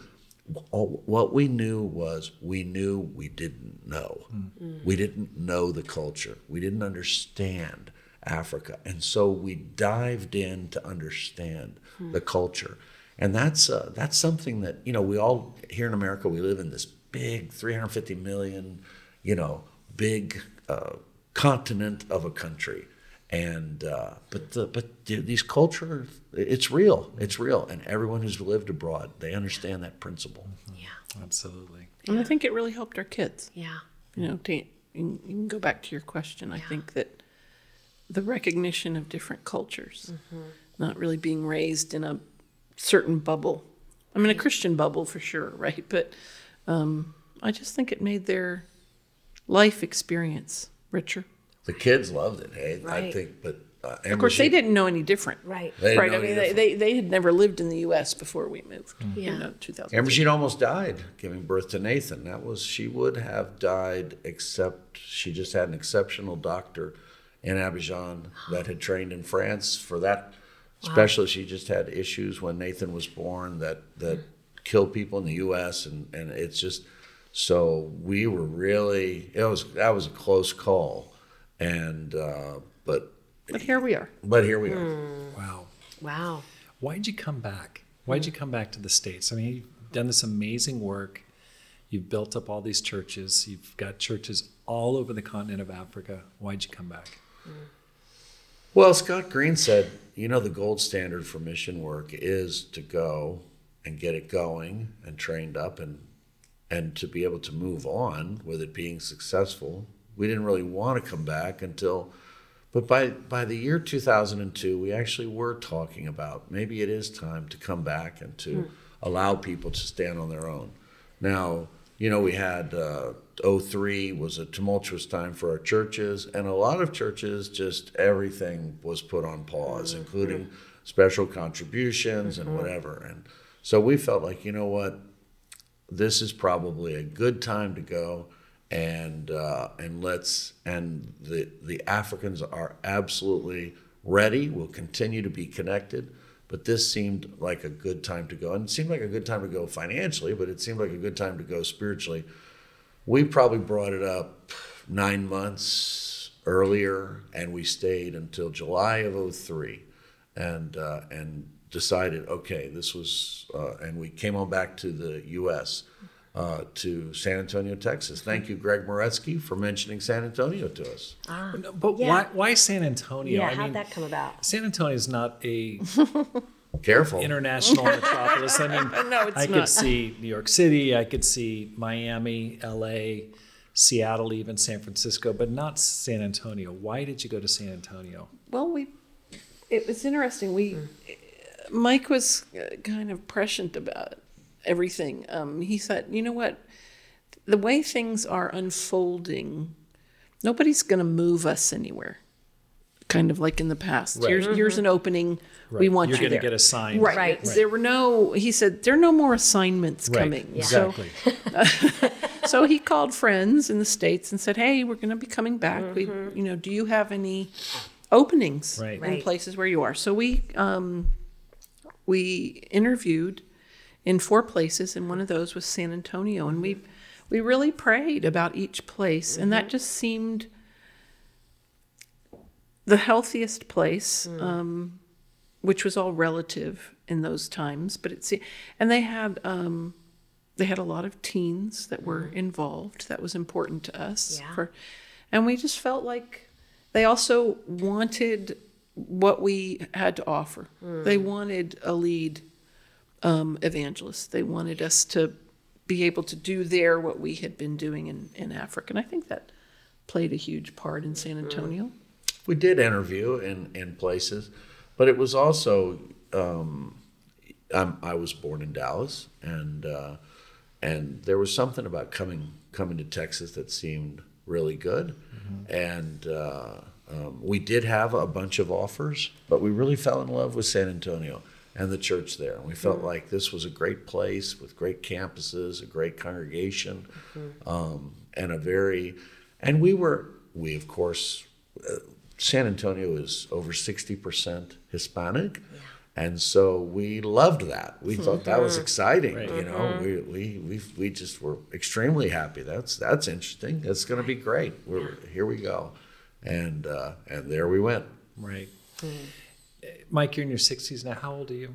all- what we knew was we knew we didn't know. Hmm. We didn't know the culture. We didn't understand Africa. And so we dived in to understand the culture. And that's uh, that's something that, you know, we all here in America we live in this big 350 million, you know, big uh, continent of a country. And uh, but the but the, these cultures, it's real. It's real, and everyone who's lived abroad, they understand that principle. Yeah. Absolutely. And I think it really helped our kids. Yeah. You know, to, you can you can go back to your question. I think that the recognition of different cultures, not really being raised in a certain bubble. I mean, a Christian bubble for sure, right? But um, I just think it made their life experience richer. The kids loved it. Hey, I think, but uh, Of course, they didn't know any different. Right. They right. I mean, they, they, they had never lived in the U.S. before we moved. Yeah. You know, 2000. Anne-Brigitte almost died giving birth to Nathan. That was she would have died except she just had an exceptional doctor in Abidjan that had trained in France for that. Especially, she just had issues when Nathan was born that that killed people in the U.S. and and it's just so we were really it was that was a close call, and uh, but But here we are. but here we are. Wow. Wow. Why'd you come back? Why'd you come back to the States? I mean, you've done this amazing work. You've built up all these churches. You've got churches all over the continent of Africa. Why'd you come back? Well, Scott Green said, you know, the gold standard for mission work is to go and get it going and trained up and and to be able to move on with it being successful. We didn't really want to come back until but by by the year 2002, we actually were talking about maybe it is time to come back and to allow people to stand on their own. Now, you know, we had uh, 03 was a tumultuous time for our churches, and a lot of churches just everything was put on pause, including special contributions and whatever. And so we felt like, you know what, this is probably a good time to go and uh, and let's and the the Africans are absolutely ready. We'll continue to be connected, but this seemed like a good time to go. And it seemed like a good time to go financially, but it seemed like a good time to go spiritually. We probably brought it up nine months earlier, and we stayed until July of 03 and, uh, and decided, okay, this was, uh, and we came on back to the U.S. Uh, to San Antonio, Texas. Thank you, Greg Moretsky, for mentioning San Antonio to us. Ah, But Yeah. why, why San Antonio? Yeah, I how'd mean, that come about? San Antonio is not a Careful. international metropolis. I mean, No, it's I could see New York City, I could see Miami, LA, Seattle, even San Francisco, but not San Antonio. Why did you go to San Antonio? Well, we, it was interesting. We, Mike was uh, kind of prescient about everything. Um, he said, you know what? The way things are unfolding, nobody's going to move us anywhere. Kind of like in the past. Right. Here's, here's mm-hmm. an opening. We want You're you gonna there. get assigned. Right. Right. There were no, he said, there are no more assignments Right, coming. Exactly. So, so he called friends in the States and said, hey, we're going to be coming back. We, mm-hmm. you know, do you have any openings Right. in Right. places where you are? So we, um, we interviewed in four places, and one of those was San Antonio. And we, we really prayed about each place, and that mm-hmm. just seemed the healthiest place, um, which was all relative in those times. But it's and they had um, they had a lot of teens that were involved. That was important to us. Yeah. For, and we just felt like they also wanted what we had to offer. They wanted a lead um, evangelist. They wanted us to be able to do there what we had been doing in, in Africa. And I think that played a huge part in San Antonio. We did interview in, in places, but it was also um, I'm, I was born in Dallas, and uh, and there was something about coming coming to Texas that seemed really good, and uh, um, we did have a bunch of offers, but we really fell in love with San Antonio and the church there. And We felt like this was a great place with great campuses, a great congregation, um, and a very and we were we of course San Antonio is over 60% Hispanic. And so we loved that. We thought that was exciting. You know, we, we, we, we just were extremely happy. That's, that's interesting. That's going to be great. We're, here we go. And, uh, and there we went. Right. Uh, Mike, you're in your 60s now. How old are you?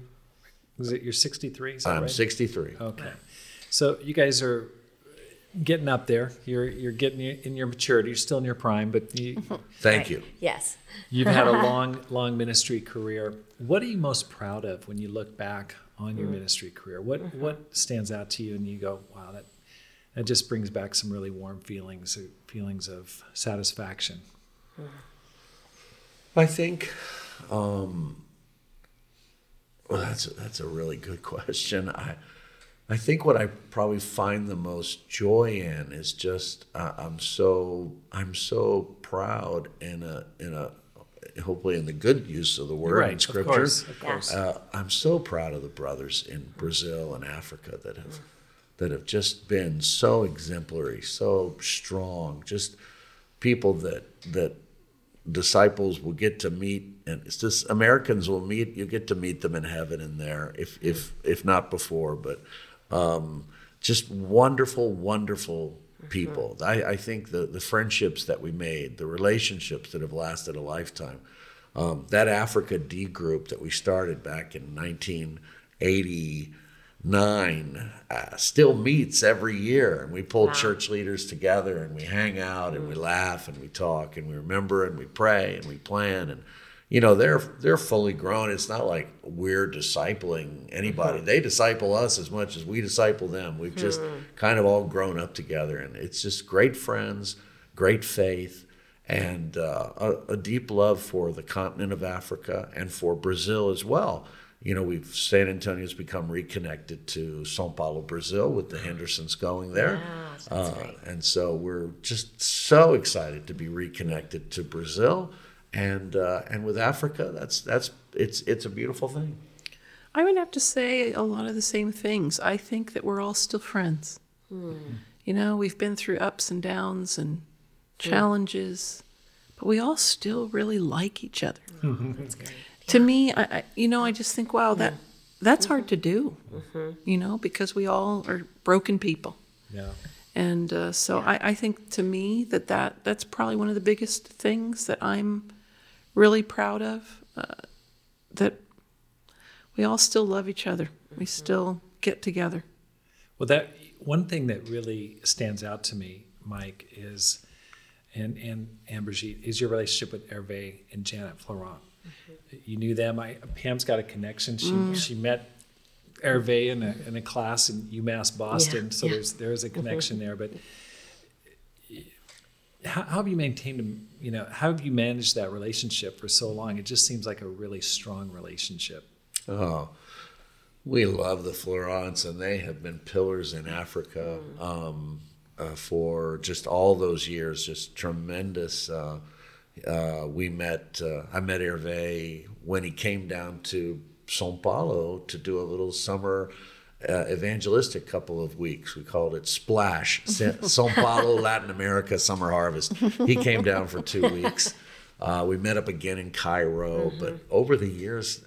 Is it you're 63? Is I'm right? 63. Okay. So you guys are getting up there. You're you're getting in your maturity. You're still in your prime, but you, Thank you. Yes. you've had a long, long ministry career. What are you most proud of when you look back on your ministry career? What what stands out to you, and you go, "Wow, that that just brings back some really warm feelings, uh, feelings of satisfaction." I think, um, well, that's a, that's a really good question. I, I think what I probably find the most joy in is just uh, I'm so I'm so proud in a in a hopefully in the good use of the word in Right, of scripture. course, of course. Uh, I'm so proud of the brothers in Brazil and Africa that have that have just been so exemplary, so strong, just people that that disciples will get to meet and it's just Americans will meet you get to meet them in heaven in there if if if not before but um, just wonderful wonderful people. I, I think the the friendships that we made the relationships that have lasted a lifetime um, that Africa D group that we started back in 1989 uh, still meets every year. And we pull church leaders together and we hang out and we laugh and we talk and we remember and we pray and we plan and you know they're they're fully grown. It's not like we're discipling anybody. They disciple us as much as we disciple them. We've just kind of all grown up together and it's just great friends great faith and uh, a, a deep love for the continent of Africa and for Brazil as well. You know, we've San Antonio's become reconnected to São Paulo, Brazil, with the Hendersons going there, that's uh, and so we're just so excited to be reconnected to Brazil, and uh, and with Africa. That's that's it's it's a beautiful thing. I would have to say a lot of the same things. I think that we're all still friends. You know, we've been through ups and downs and challenges, but we all still really like each other. That's great. to me, I, I you know, I just think, wow, that that's hard to do. You know, because we all are broken people. Yeah. And uh, so I, I think to me that, that that's probably one of the biggest things that I'm really proud of. Uh, that we all still love each other. We mm-hmm. still get together. Well, that one thing that really stands out to me, Mike, is and and Anne-Brigitte is your relationship with Hervé and Janet Florent. Mm-hmm. You knew them. I Pam's got a connection. She mm. she met Hervé in a in a class in UMass Boston, Yeah, so yeah. there's there's a mm-hmm. connection there. But how, how have you maintained? You know, how have you managed that relationship for so long? It just seems like a really strong relationship. Oh, we love the Florents, and they have been pillars in Africa um, uh, for just all those years. Just tremendous. Uh, uh, we met. Uh, I met Hervé when he came down to São Paulo to do a little summer. Uh, evangelistic couple of weeks. We called it Splash, Sa- São Paulo, Latin America Summer Harvest. He came down for two weeks. Uh, we met up again in Cairo, but over the years,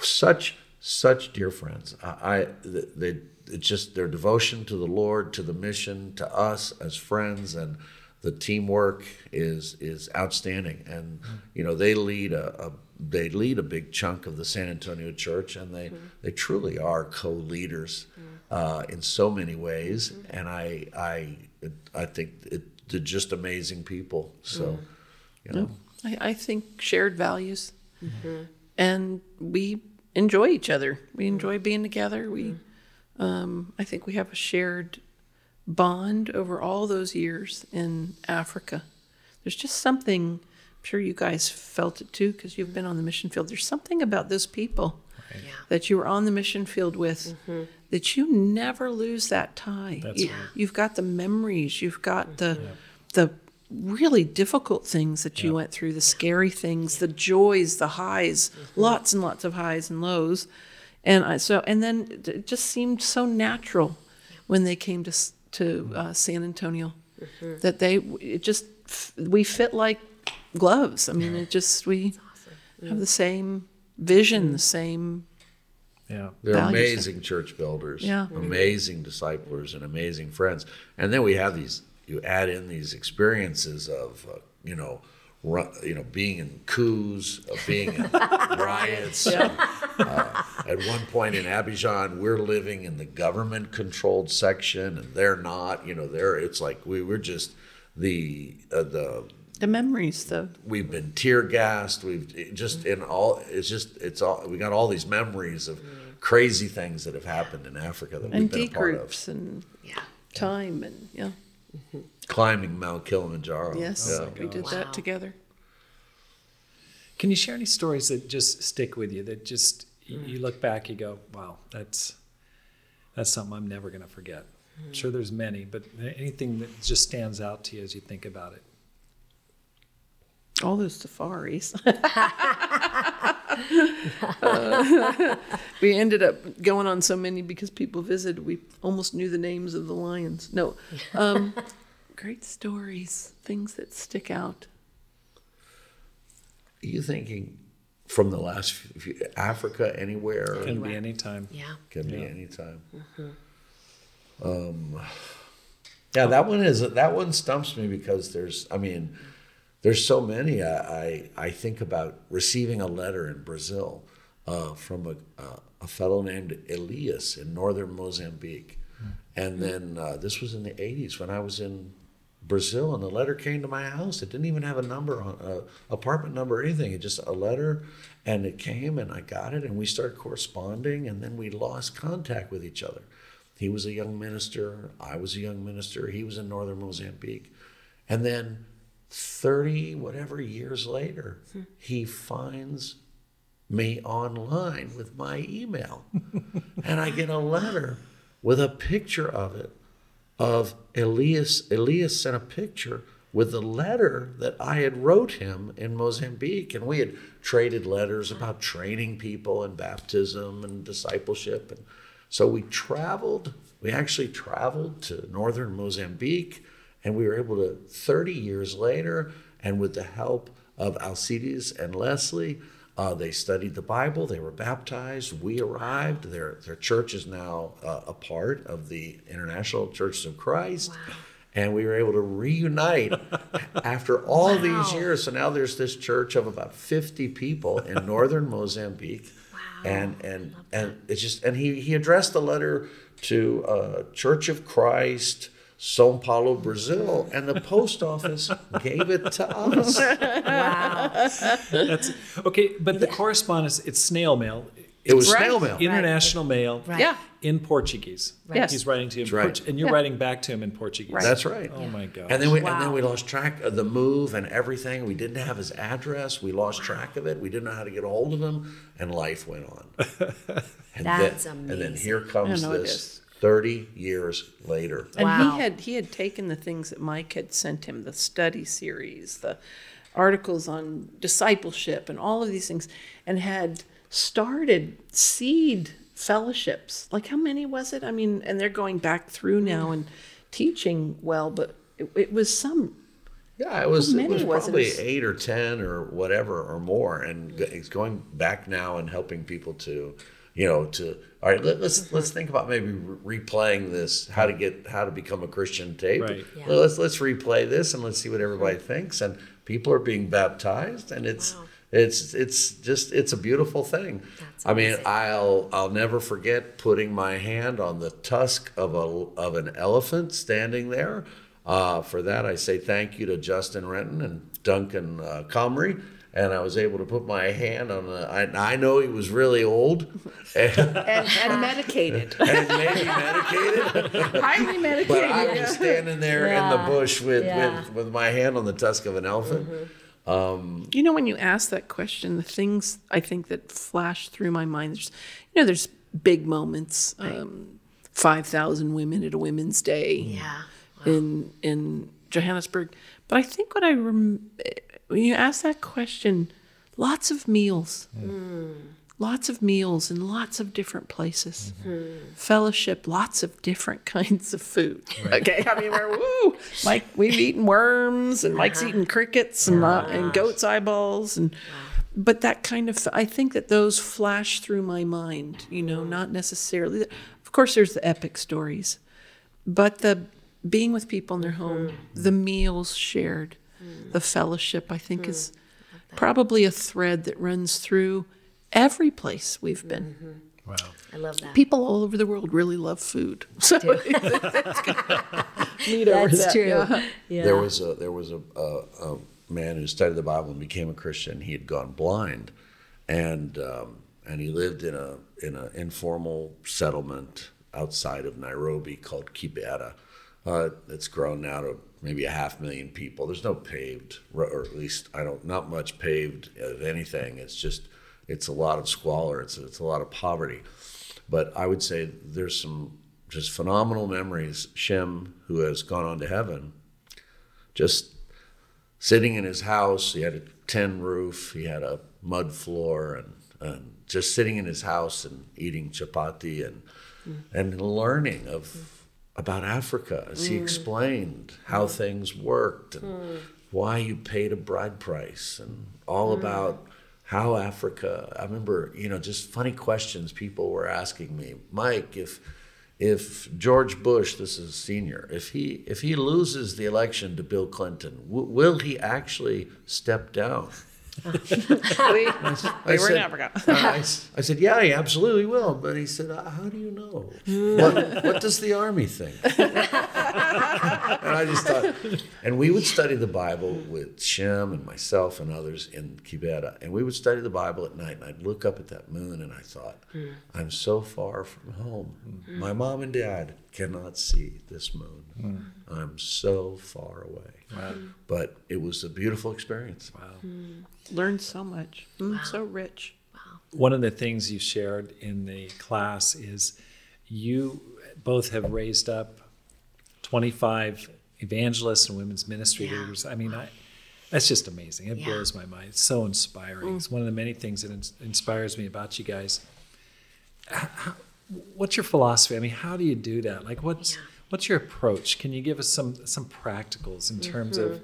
such such dear friends. I, I they it's just their devotion to the Lord, to the mission, to us as friends, and the teamwork is is outstanding. And you know they lead a, a they lead a big chunk of the San Antonio Church, and they mm-hmm. they truly are co-leaders mm-hmm. uh, in so many ways. Mm-hmm. And I I I think it, they're just amazing people. So you know. I, I think shared values, and we enjoy each other. We enjoy being together. We, um, I think we have a shared bond over all those years in Africa. There's just something. I'm sure you guys felt it too because you've been on the mission field. There's something about those people Yeah. that you were on the mission field with mm-hmm. that you never lose that tie. That's you, right. You've got the memories. You've got the mm-hmm. the really difficult things that you went through, the scary things, the joys, the highs, mm-hmm. lots and lots of highs and lows. And I, so, and then it just seemed so natural when they came to to uh, San Antonio that they it just f- we fit like gloves. I mean, it just we have the same vision, the same. Yeah. They're values. amazing church builders, Yeah. amazing disciplers, and amazing friends. And then we have these. You add in these experiences of, uh, you know, ru- you know, being in coups, of being in riots. Uh, at one point in Abidjan, we're living in the government-controlled section, and they're not. You know, they're. It's like we were just the uh, the The memories, though. we've been tear gassed. We've just in all. It's just it's all. We got all these memories of crazy things that have happened in Africa that and we've been D a part of. and Yeah. time and yeah. Climbing Mount Kilimanjaro. Yes, Yeah. we did Wow. that together. Can you share any stories that just stick with you? That just you- you look back, you go, "Wow, that's that's something I'm never going to forget." I'm sure there's many, but anything that just stands out to you as you think about it. All those safaris. Uh, we ended up going on so many because people visited. We almost knew the names of the lions. No, um, great stories, things that stick out. Are you thinking from the last few, Africa anywhere? Can be anytime. Yeah. Can be Yeah. anytime. Um, yeah, that one is that one stumps me because there's, I mean, there's so many. I I, I think about receiving a letter in Brazil uh, from a uh, a fellow named Elias in northern Mozambique, and then uh, this was in the '80s when I was in Brazil, and the letter came to my house. It didn't even have a number on a apartment number or anything. It just a letter, and it came, and I got it, and we started corresponding, and then we lost contact with each other. He was a young minister. I was a young minister. He was in northern Mozambique, and then thirty whatever years later, hmm. he finds me online with my email, and I get a letter with a picture of it of Elias. Elias sent a picture with the letter that I had wrote him in Mozambique, and we had traded letters about training people and baptism and discipleship, and so we traveled. We actually traveled to northern Mozambique, and we were able to. Thirty years later, and with the help of Alcides and Leslie. Uh, they studied the Bible. They were baptized. We arrived. Their their church is now uh, a part of the International Churches of Christ. And we were able to reunite after all these years. So now there's this church of about 50 people in northern Mozambique. And and and it's just and he he addressed the letter to uh, Church of Christ, São Paulo, Brazil, and the post office gave it to us. Wow. That's okay, but the correspondence it's snail mail, It was Right. snail mail. international mail, Right. Yeah. in Portuguese. Yes. he's writing to you, in right. Port- and you're Yeah. writing back to him in Portuguese. Right. That's right. Oh my god! And then we and then we lost track of the move and everything. We didn't have his address. We lost track of it. We didn't know how to get a hold of him, and life went on. And That's then, And then here comes I know it this is. thirty years later. And Wow. he had he had taken the things that Mike had sent him, the study series, the articles on discipleship and all of these things, and had started seed fellowships. Like how many was it? I mean, and they're going back through now and teaching well, but it, it was some Yeah, it was, How it was was it? probably It's- eight or ten or whatever or more, and g- it's going back now and helping people to, you know, to all right. Let, let's let's think about maybe re- replaying this. How to get how to become a Christian tape. Right. Yeah. Let's let's replay this and let's see what everybody thinks. And people are being baptized, and it's Wow. it's it's just it's a beautiful thing. That's I mean, amazing. I'll I'll never forget putting my hand on the tusk of a of an elephant standing there. Uh, for that, I say thank you to Justin Renton and Duncan uh, Comrie. And I was able to put my hand on the. I, I know he was really old and, and, and medicated, and maybe medicated, highly medicated. but I was standing there in the bush with, Yeah. with, with my hand on the tusk of an elephant. You know, when you ask that question, the things I think that flash through my mind, there's, you know, there's big moments. Um, Five thousand women at a Women's Day Yeah. in in Johannesburg. But I think what I rem- when you ask that question, lots of meals, hmm. lots of meals in lots of different places, mm-hmm. hmm. fellowship, lots of different kinds of food. Okay, I mean we're woo, Mike, we've eaten worms, and Mike's uh-huh. eaten crickets and uh, and goat's eyeballs, and but that kind of I think that those flash through my mind. You know, not necessarily. Of course, there's the epic stories, but the being with people in their home, mm-hmm. the meals shared, the fellowship, I think is probably a thread that runs through every place we've been. wow. I love that. People all over the world really love food. So that's gonna lead That's true. yeah. Yeah. There was a there was a, a, a man who studied the Bible and became a Christian. He had gone blind, and um, and he lived in a in an informal settlement outside of Nairobi called Kibera. Uh, it's grown now to maybe a half million people. There's no paved, or at least I don't not much paved of anything. It's just it's a lot of squalor. It's it's a lot of poverty. But I would say there's some just phenomenal memories. Shem, who has gone on to heaven, just sitting in his house. He had a tin roof. He had a mud floor, and, and just sitting in his house and eating chapati and mm. and learning of mm. About Africa as he mm. explained how mm. things worked and mm. why you paid a bride price and all about how Africa. I remember, you know, just funny questions people were asking me, Mike, if if George Bush, this is senior, if he if he loses the election to Bill Clinton, w- will he actually step down? We, I we were in said- Africa. I, s- I said, yeah, he absolutely will. But he said, uh, how do you know? what, what does the army think? and I just thought, and we would study the Bible with Shem and myself and others in Kibera, and we would study the Bible at night, and I'd look up at that moon, and I thought, I'm so far from home. My mom and dad cannot see this moon. Hmm. I'm so far away. But it was a beautiful experience. Wow. Hmm. Learned so much. Mm, So rich. Wow. One of the things you shared in the class is you both have raised up 25 evangelists and women's ministry Yeah. leaders. I mean, I, that's just amazing. It Yeah. blows my mind. It's so inspiring. It's mm. one of the many things that ins- inspires me about you guys. How- what's your philosophy? I mean, how do you do that? Like, what's Yeah. what's your approach? Can you give us some some practicals in terms of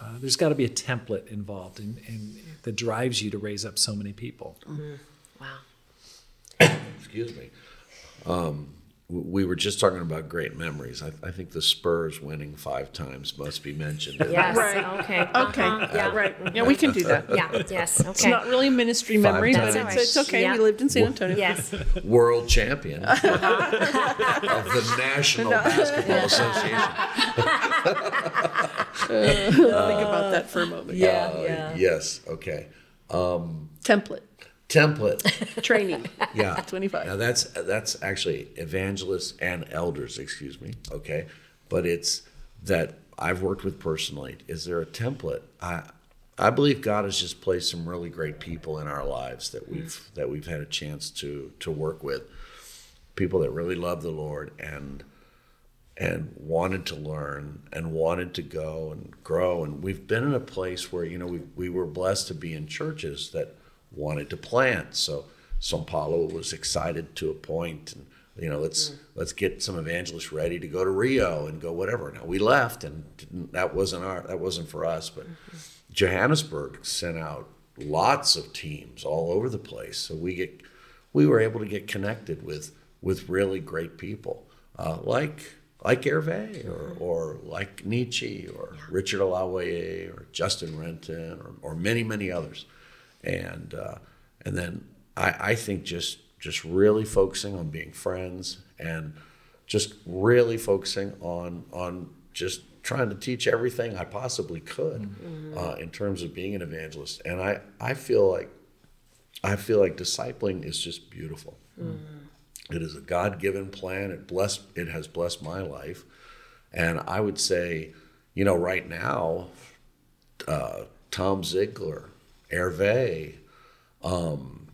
uh, there's got to be a template involved in, in, that drives you to raise up so many people. Wow. excuse me. Um, w- we were just talking about great memories. I, I think the Spurs winning five times must be mentioned. Yes. Right. Okay. Okay. Uh-huh. Yeah. Right. Yeah, we can do that. Yeah. Yes. Okay. It's not really a ministry Five memory, but it's, it's okay. Yeah. We lived in San Antonio. Yes. World champion of the National Basketball Association. Think about that for a moment. Uh, Yes. Okay. Template Template. training. Yeah. 25. Now that's that's actually evangelists and elders, excuse me. Okay. But it's that I've worked with personally. Is there a template? I I believe God has just placed some really great people in our lives that mm-hmm. we've that we've had a chance to to work with. People that really love the Lord and and wanted to learn and wanted to go and grow. And we've been in a place where, you know, we, we were blessed to be in churches that wanted to plant. So São Paulo was excited to a point and, you know, let's mm. let's get some evangelists ready to go to Rio and go whatever. Now we left and didn't, that wasn't our that wasn't for us, but mm-hmm. Johannesburg sent out lots of teams all over the place. So we get we were able to get connected with with really great people uh, like like Hervé or, mm-hmm. or like Nietzsche or Richard Alawaye or Justin Renton or, or many many others, and uh, and then I, I think just just really focusing on being friends and just really focusing on on just trying to teach everything I possibly could uh, in terms of being an evangelist, and I I feel like I feel like discipling is just beautiful. It is a God-given plan. It blessed. It has blessed my life, and I would say, you know, right now, uh, Tom Ziegler, Hervé, um,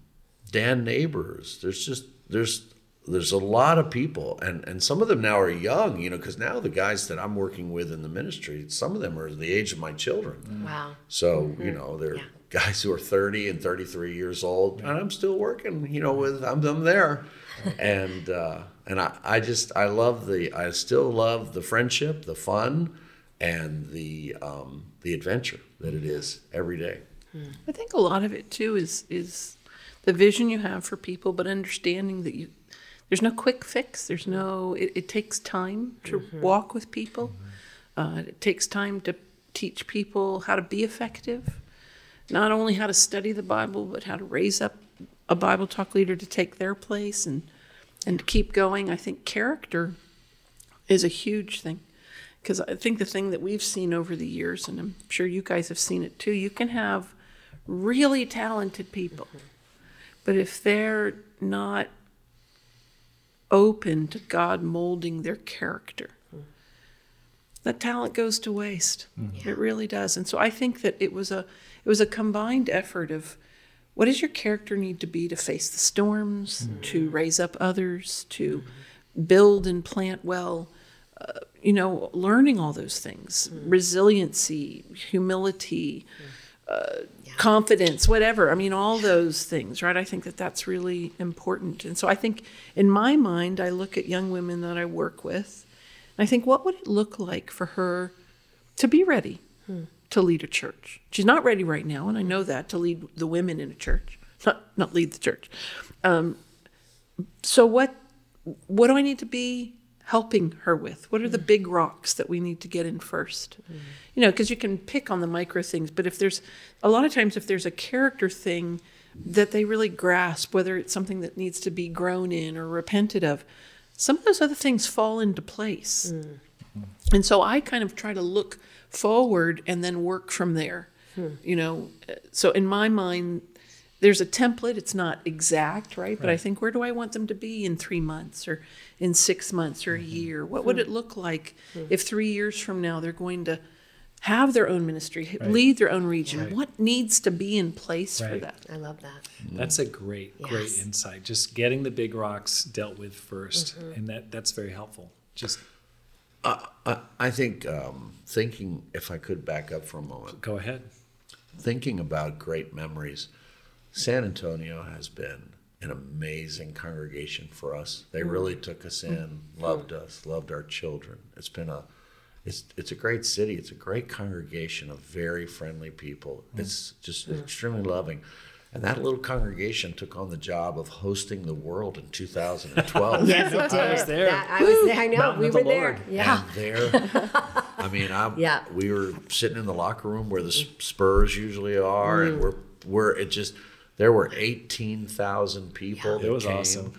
Dan Neighbors. There's just there's there's a lot of people, and and some of them now are young. You know, because now the guys that I'm working with in the ministry, some of them are the age of my children. Wow. So you know, they're Yeah. guys who are 30 and 33 years old, and I'm still working. You know, with I'm, I'm there, and uh, and I, I just I love the I still love the friendship, the fun, and the um, the adventure that it is every day. I think a lot of it too is is the vision you have for people, but understanding that you there's no quick fix. There's no. It, it takes time to walk with people. Uh, it takes time to teach people how to be effective, not only how to study the Bible, but how to raise up a Bible talk leader to take their place and and to keep going. I think character is a huge thing because I think the thing that we've seen over the years, and I'm sure you guys have seen it too, you can have really talented people, but if they're not open to God molding their character, that talent goes to waste. Mm-hmm. It really does. And so I think that it was a it was a combined effort of what does your character need to be to face the storms, mm-hmm. to raise up others, to build and plant well, uh, you know, learning all those things, mm-hmm. resiliency, humility, uh, confidence, whatever. I mean, all those things, right? I think that that's really important. And so I think in my mind, I look at young women that I work with, and I think, what would it look like for her to be ready to lead a church? She's not ready right now, and I know that to lead the women in a church, not not lead the church. Um, so what what do I need to be helping her with? What are the mm. big rocks that we need to get in first? Mm. You know, because you can pick on the micro things, but if there's a lot of times if there's a character thing that they really grasp, whether it's something that needs to be grown in or repented of, some of those other things fall into place. Mm. And so I kind of try to look forward and then work from there. Hmm. You know, so in my mind, there's a template. It's not exact, right? But I think where do I want them to be in three months or in six months or a mm-hmm. year? What would it hmm. look like hmm. if three years from now they're going to have their own ministry, lead their own region? What needs to be in place for that? I love that. That's a great, great insight. Just getting the big rocks dealt with 1st mm-hmm. and that that's very helpful. Just I, I think um, thinking, if I could back up for a moment, go ahead. thinking about great memories, San Antonio has been an amazing congregation for us. They mm. really took us mm. in, loved us, loved our children. It's been a it's it's a great city. It's a great congregation of very friendly people. Mm. It's just extremely loving. And that little congregation took on the job of hosting the world in 2012. Yes, it did. I was there. That- I was there. I know. Mountain we of were the there. Yeah. And there, I mean, I Yeah. we were sitting in the locker room where the Spurs usually are, Mm. and we're we're it just there were eighteen thousand people. It that was came awesome.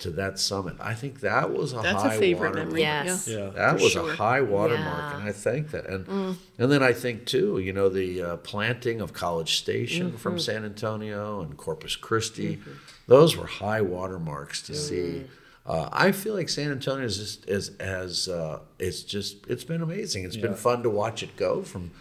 To that summit, I think that was a That's a high favorite water memory. mark. Yes. Yeah. That For was sure. a high watermark, Yeah. Mm. and I think that, and and then I think too, you know, the uh, planting of College Station Mm-hmm. from San Antonio and Corpus Christi, those were high watermarks to Mm. see. Uh, I feel like San Antonio is just is has uh, it's just it's been amazing. It's been fun to watch it go from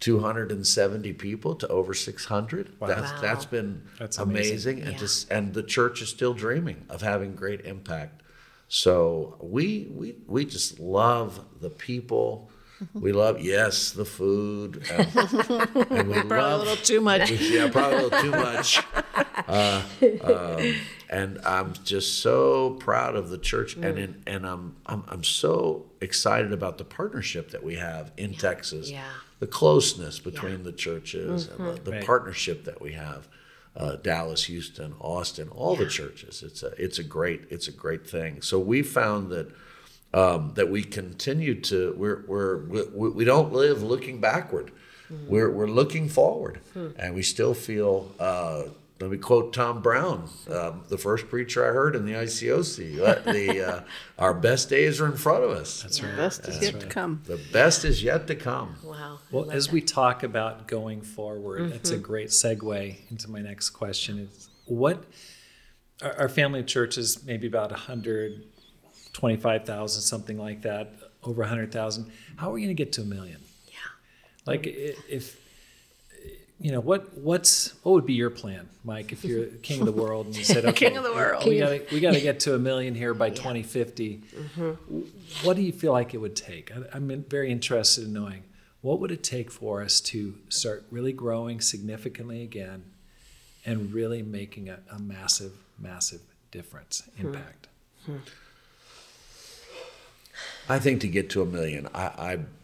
270 people to over 600. That's Wow. that's been That's amazing, amazing. and Yeah. just and the church is still dreaming of having great impact. So we we we just love the people. We love yes the food, and, and we Probably a little too much. yeah probably a little too much. Uh, um, and I'm just so proud of the church, and in, and I'm, I'm I'm so excited about the partnership that we have in Texas. Yeah. The closeness between the churches and the, the Right. partnership that we have. Uh, Dallas, Houston, Austin, all the churches. It's a it's a great it's a great thing. So we found that um, that we continue to we're, we're we, we don't live looking backward. We're we're looking forward, and we still feel. Uh, let me quote Tom Brown, um, the first preacher I heard in the ICOC. Uh, the uh, our best days are in front of us. That's right. The best is That's yet right. to come. The best is yet to come. Wow. I Well, as that. we talk about going forward, that's Mm-hmm. a great segue into my next question. Is what our, our family church is maybe about 125,000, something like that, over 100,000. How are we going to get to a million? Yeah. Like if you know what what's what would be your plan, Mike, if you're king of the world and you said, okay, King of the world. we got to we got to get to a million here by 2050. Mm-hmm. What do you feel like it would take? I, I'm very interested in knowing what would it take for us to start really growing significantly again, and really making a, a massive, massive difference, Hmm. impact. I think to get to a million, I,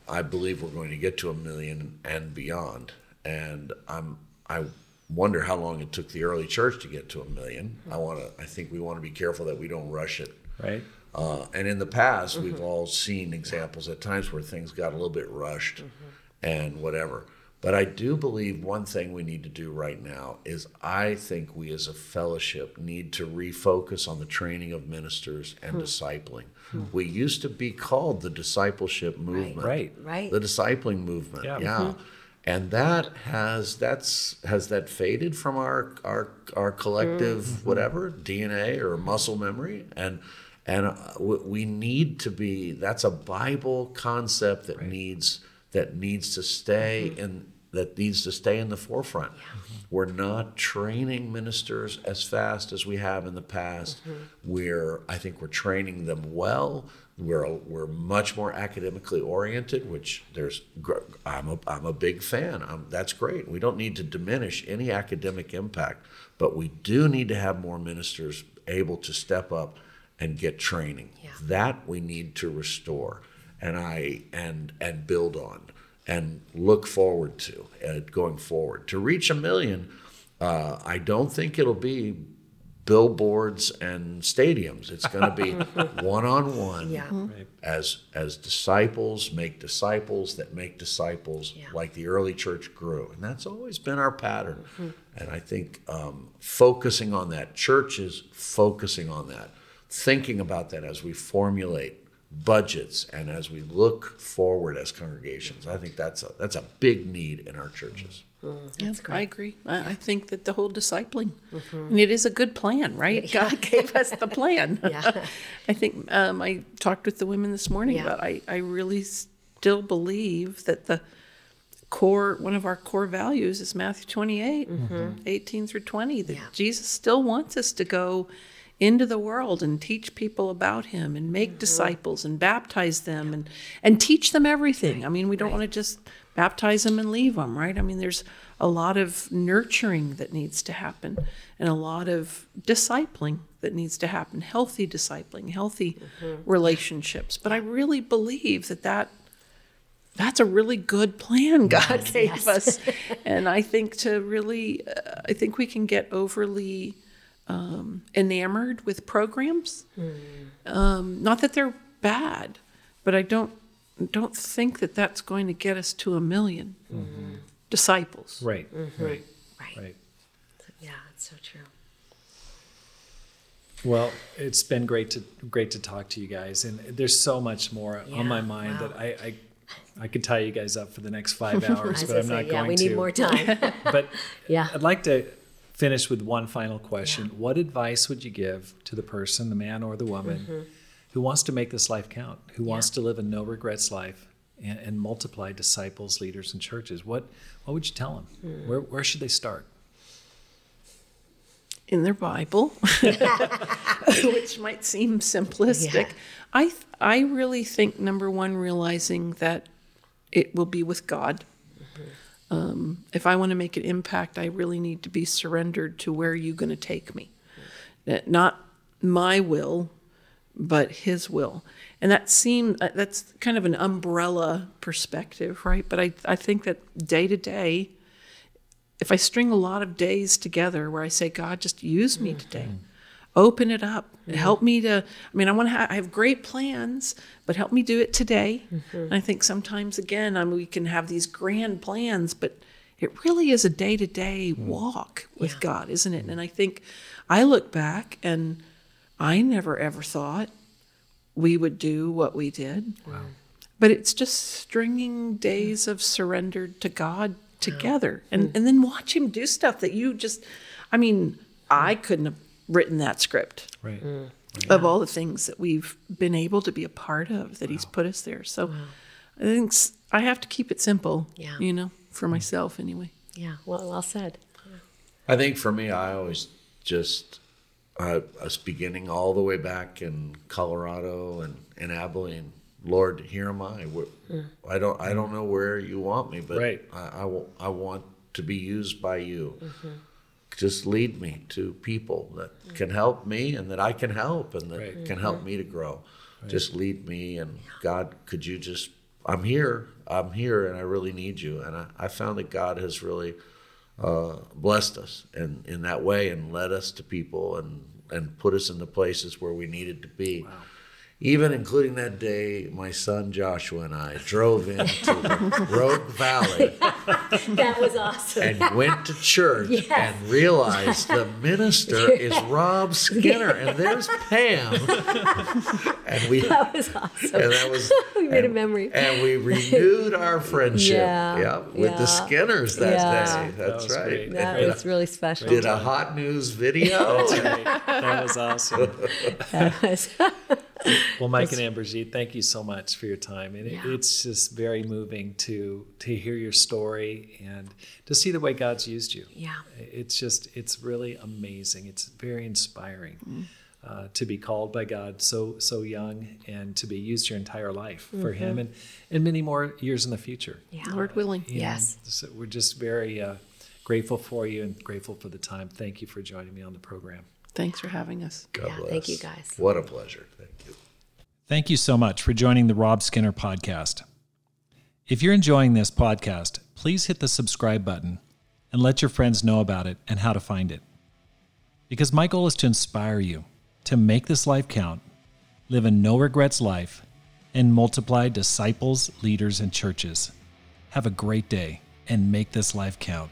I I believe we're going to get to a million and beyond. And I'm I wonder how long it took the early church to get to a million. I want to. I think we want to be careful that we don't rush it. Right? Uh, and in the past, we've mm-hmm. all seen examples at times where things got a little bit rushed mm-hmm. and whatever. But I do believe one thing we need to do right now is I think we as a fellowship need to refocus on the training of ministers and hmm. discipling. Hmm. We used to be called the discipleship movement. Right. Right. The discipling movement. Yeah. Yeah. Mm-hmm. And that has that's has that faded from our our our collective mm-hmm. whatever DNA or muscle memory? And and uh, we we need to be that's a Bible concept that needs that needs to stay mm-hmm. in that needs to stay in the forefront. Mm-hmm. We're not training ministers as fast as we have in the past. We're I think we're training them well. We're we're much more academically oriented, which there's I'm a I'm a big fan. i that's great. We don't need to diminish any academic impact, but we do need to have more ministers able to step up and get training. Yeah. That we need to restore, and I and and build on and look forward to uh, going forward to reach a million. Uh, I don't think it'll be billboards and stadiums. It's going to be one on one as as disciples make disciples that make disciples Yeah. like the early church grew. And that's always been our pattern. And i think um, focusing on that churches focusing on that thinking about that as we formulate budgets and as we look forward as congregations. I think that's a that's a big need in our churches Yeah, I agree. I, I think that the whole discipling, and it is a good plan, right? God gave us the plan. Yeah. I think um, I talked with the women this morning Yeah. about I, I really still believe that the core, one of our core values is Matthew 28, 18 through 20, that Yeah. Jesus still wants us to go into the world and teach people about him and make disciples and baptize them and, and teach them everything. I mean, we don't want to just baptize them and leave them, right? I mean, there's a lot of nurturing that needs to happen and a lot of discipling that needs to happen, healthy discipling, healthy relationships. But I really believe that that that's a really good plan God gave yes. us. and I think to really, uh, I think we can get overly um, enamored with programs. Um, not that they're bad, but I don't don't think that that's going to get us to a 1000000 disciples. Right. Mm-hmm. Right. Right. Right. Yeah, it's so true. Well, it's been great to great to talk to you guys, and there's so much more on my mind wow. that I, I I could tie you guys up for the next five hours, but I'm not gonna yeah, going we to. need more time. but Yeah. I'd like to finish with one final question. What advice would you give to the person, the man or the woman, Mm-hmm. who wants to make this life count, who wants to live a no regrets life and, and multiply disciples, leaders, and churches? What what would you tell them? Hmm. Where where should they start? in their Bible, which might seem simplistic. Yeah. I th- I really think number one, realizing that it will be with God. Um, if I want to make an impact, I really need to be surrendered to where you're going to take me, not my will, but His will. And that seems that's kind of an umbrella perspective, right? But I I think that day to day if I string a lot of days together where I say, God, just use me today, open it up, help me to. I mean, I want to. Ha- I have great plans, but help me do it today. Mm-hmm. And I think sometimes again, I mean, we can have these grand plans, but it really is a day to day walk with Yeah. God, isn't it? And I think I look back and I never ever thought we would do what we did. But it's just stringing days of surrender to God together and, mm. and then watch him do stuff that you just I mean, I couldn't have written that script Right. Mm. of all the things that we've been able to be a part of that he's put us there. So I think s- I have to keep it simple. Yeah. You know, for mm. myself anyway. Yeah, well, well said. I think for me, I always just I was beginning all the way back in Colorado and in Abilene. Lord, here am I. Where- mm. I don't I don't know where you want me, but Right. I, I, wa- I want to be used by you. Mm-hmm. Just lead me to people that can help me and that I can help and that Right. can help me to grow. Just lead me and God, could you just I'm here. I'm here and I really need you. And I, I found that God has really uh, blessed us in, in that way and led us to people and, and put us in the places where we needed to be. Even including that day, my son Joshua and I drove into Rogue Valley That was awesome. and went to church Yes. and realized the minister is Rob Skinner and there's Pam. and we that was awesome. and that was We made a and- memory. and we renewed our friendship. Yeah, with the. Skinners that Yeah. day. That That's was right. great. That And was really special. did a hot news video. That's right. That was awesome. That was- Well, Mike and Anne-Brigitte, thank you so much for your time. And it, Yeah. it's just very moving to to hear your story and to see the way God's used you. yeah. It's just it's really amazing. It's very inspiring uh, to be called by God so so young and to be used your entire life for Him and and many more years in the future. Yeah. Lord willing. You know, Yes. so we're just very uh, grateful for you and grateful for the time. Thank you for joining me on the program. Thanks for having us. God Yeah, bless. thank you, guys. What a pleasure. Thank you. So much for joining the Rob Skinner podcast. If you're enjoying this podcast, please hit the subscribe button and let your friends know about it and how to find it. Because my goal is to inspire you to make this life count, live a no regrets life, and multiply disciples, leaders, and churches. Have a great day and make this life count.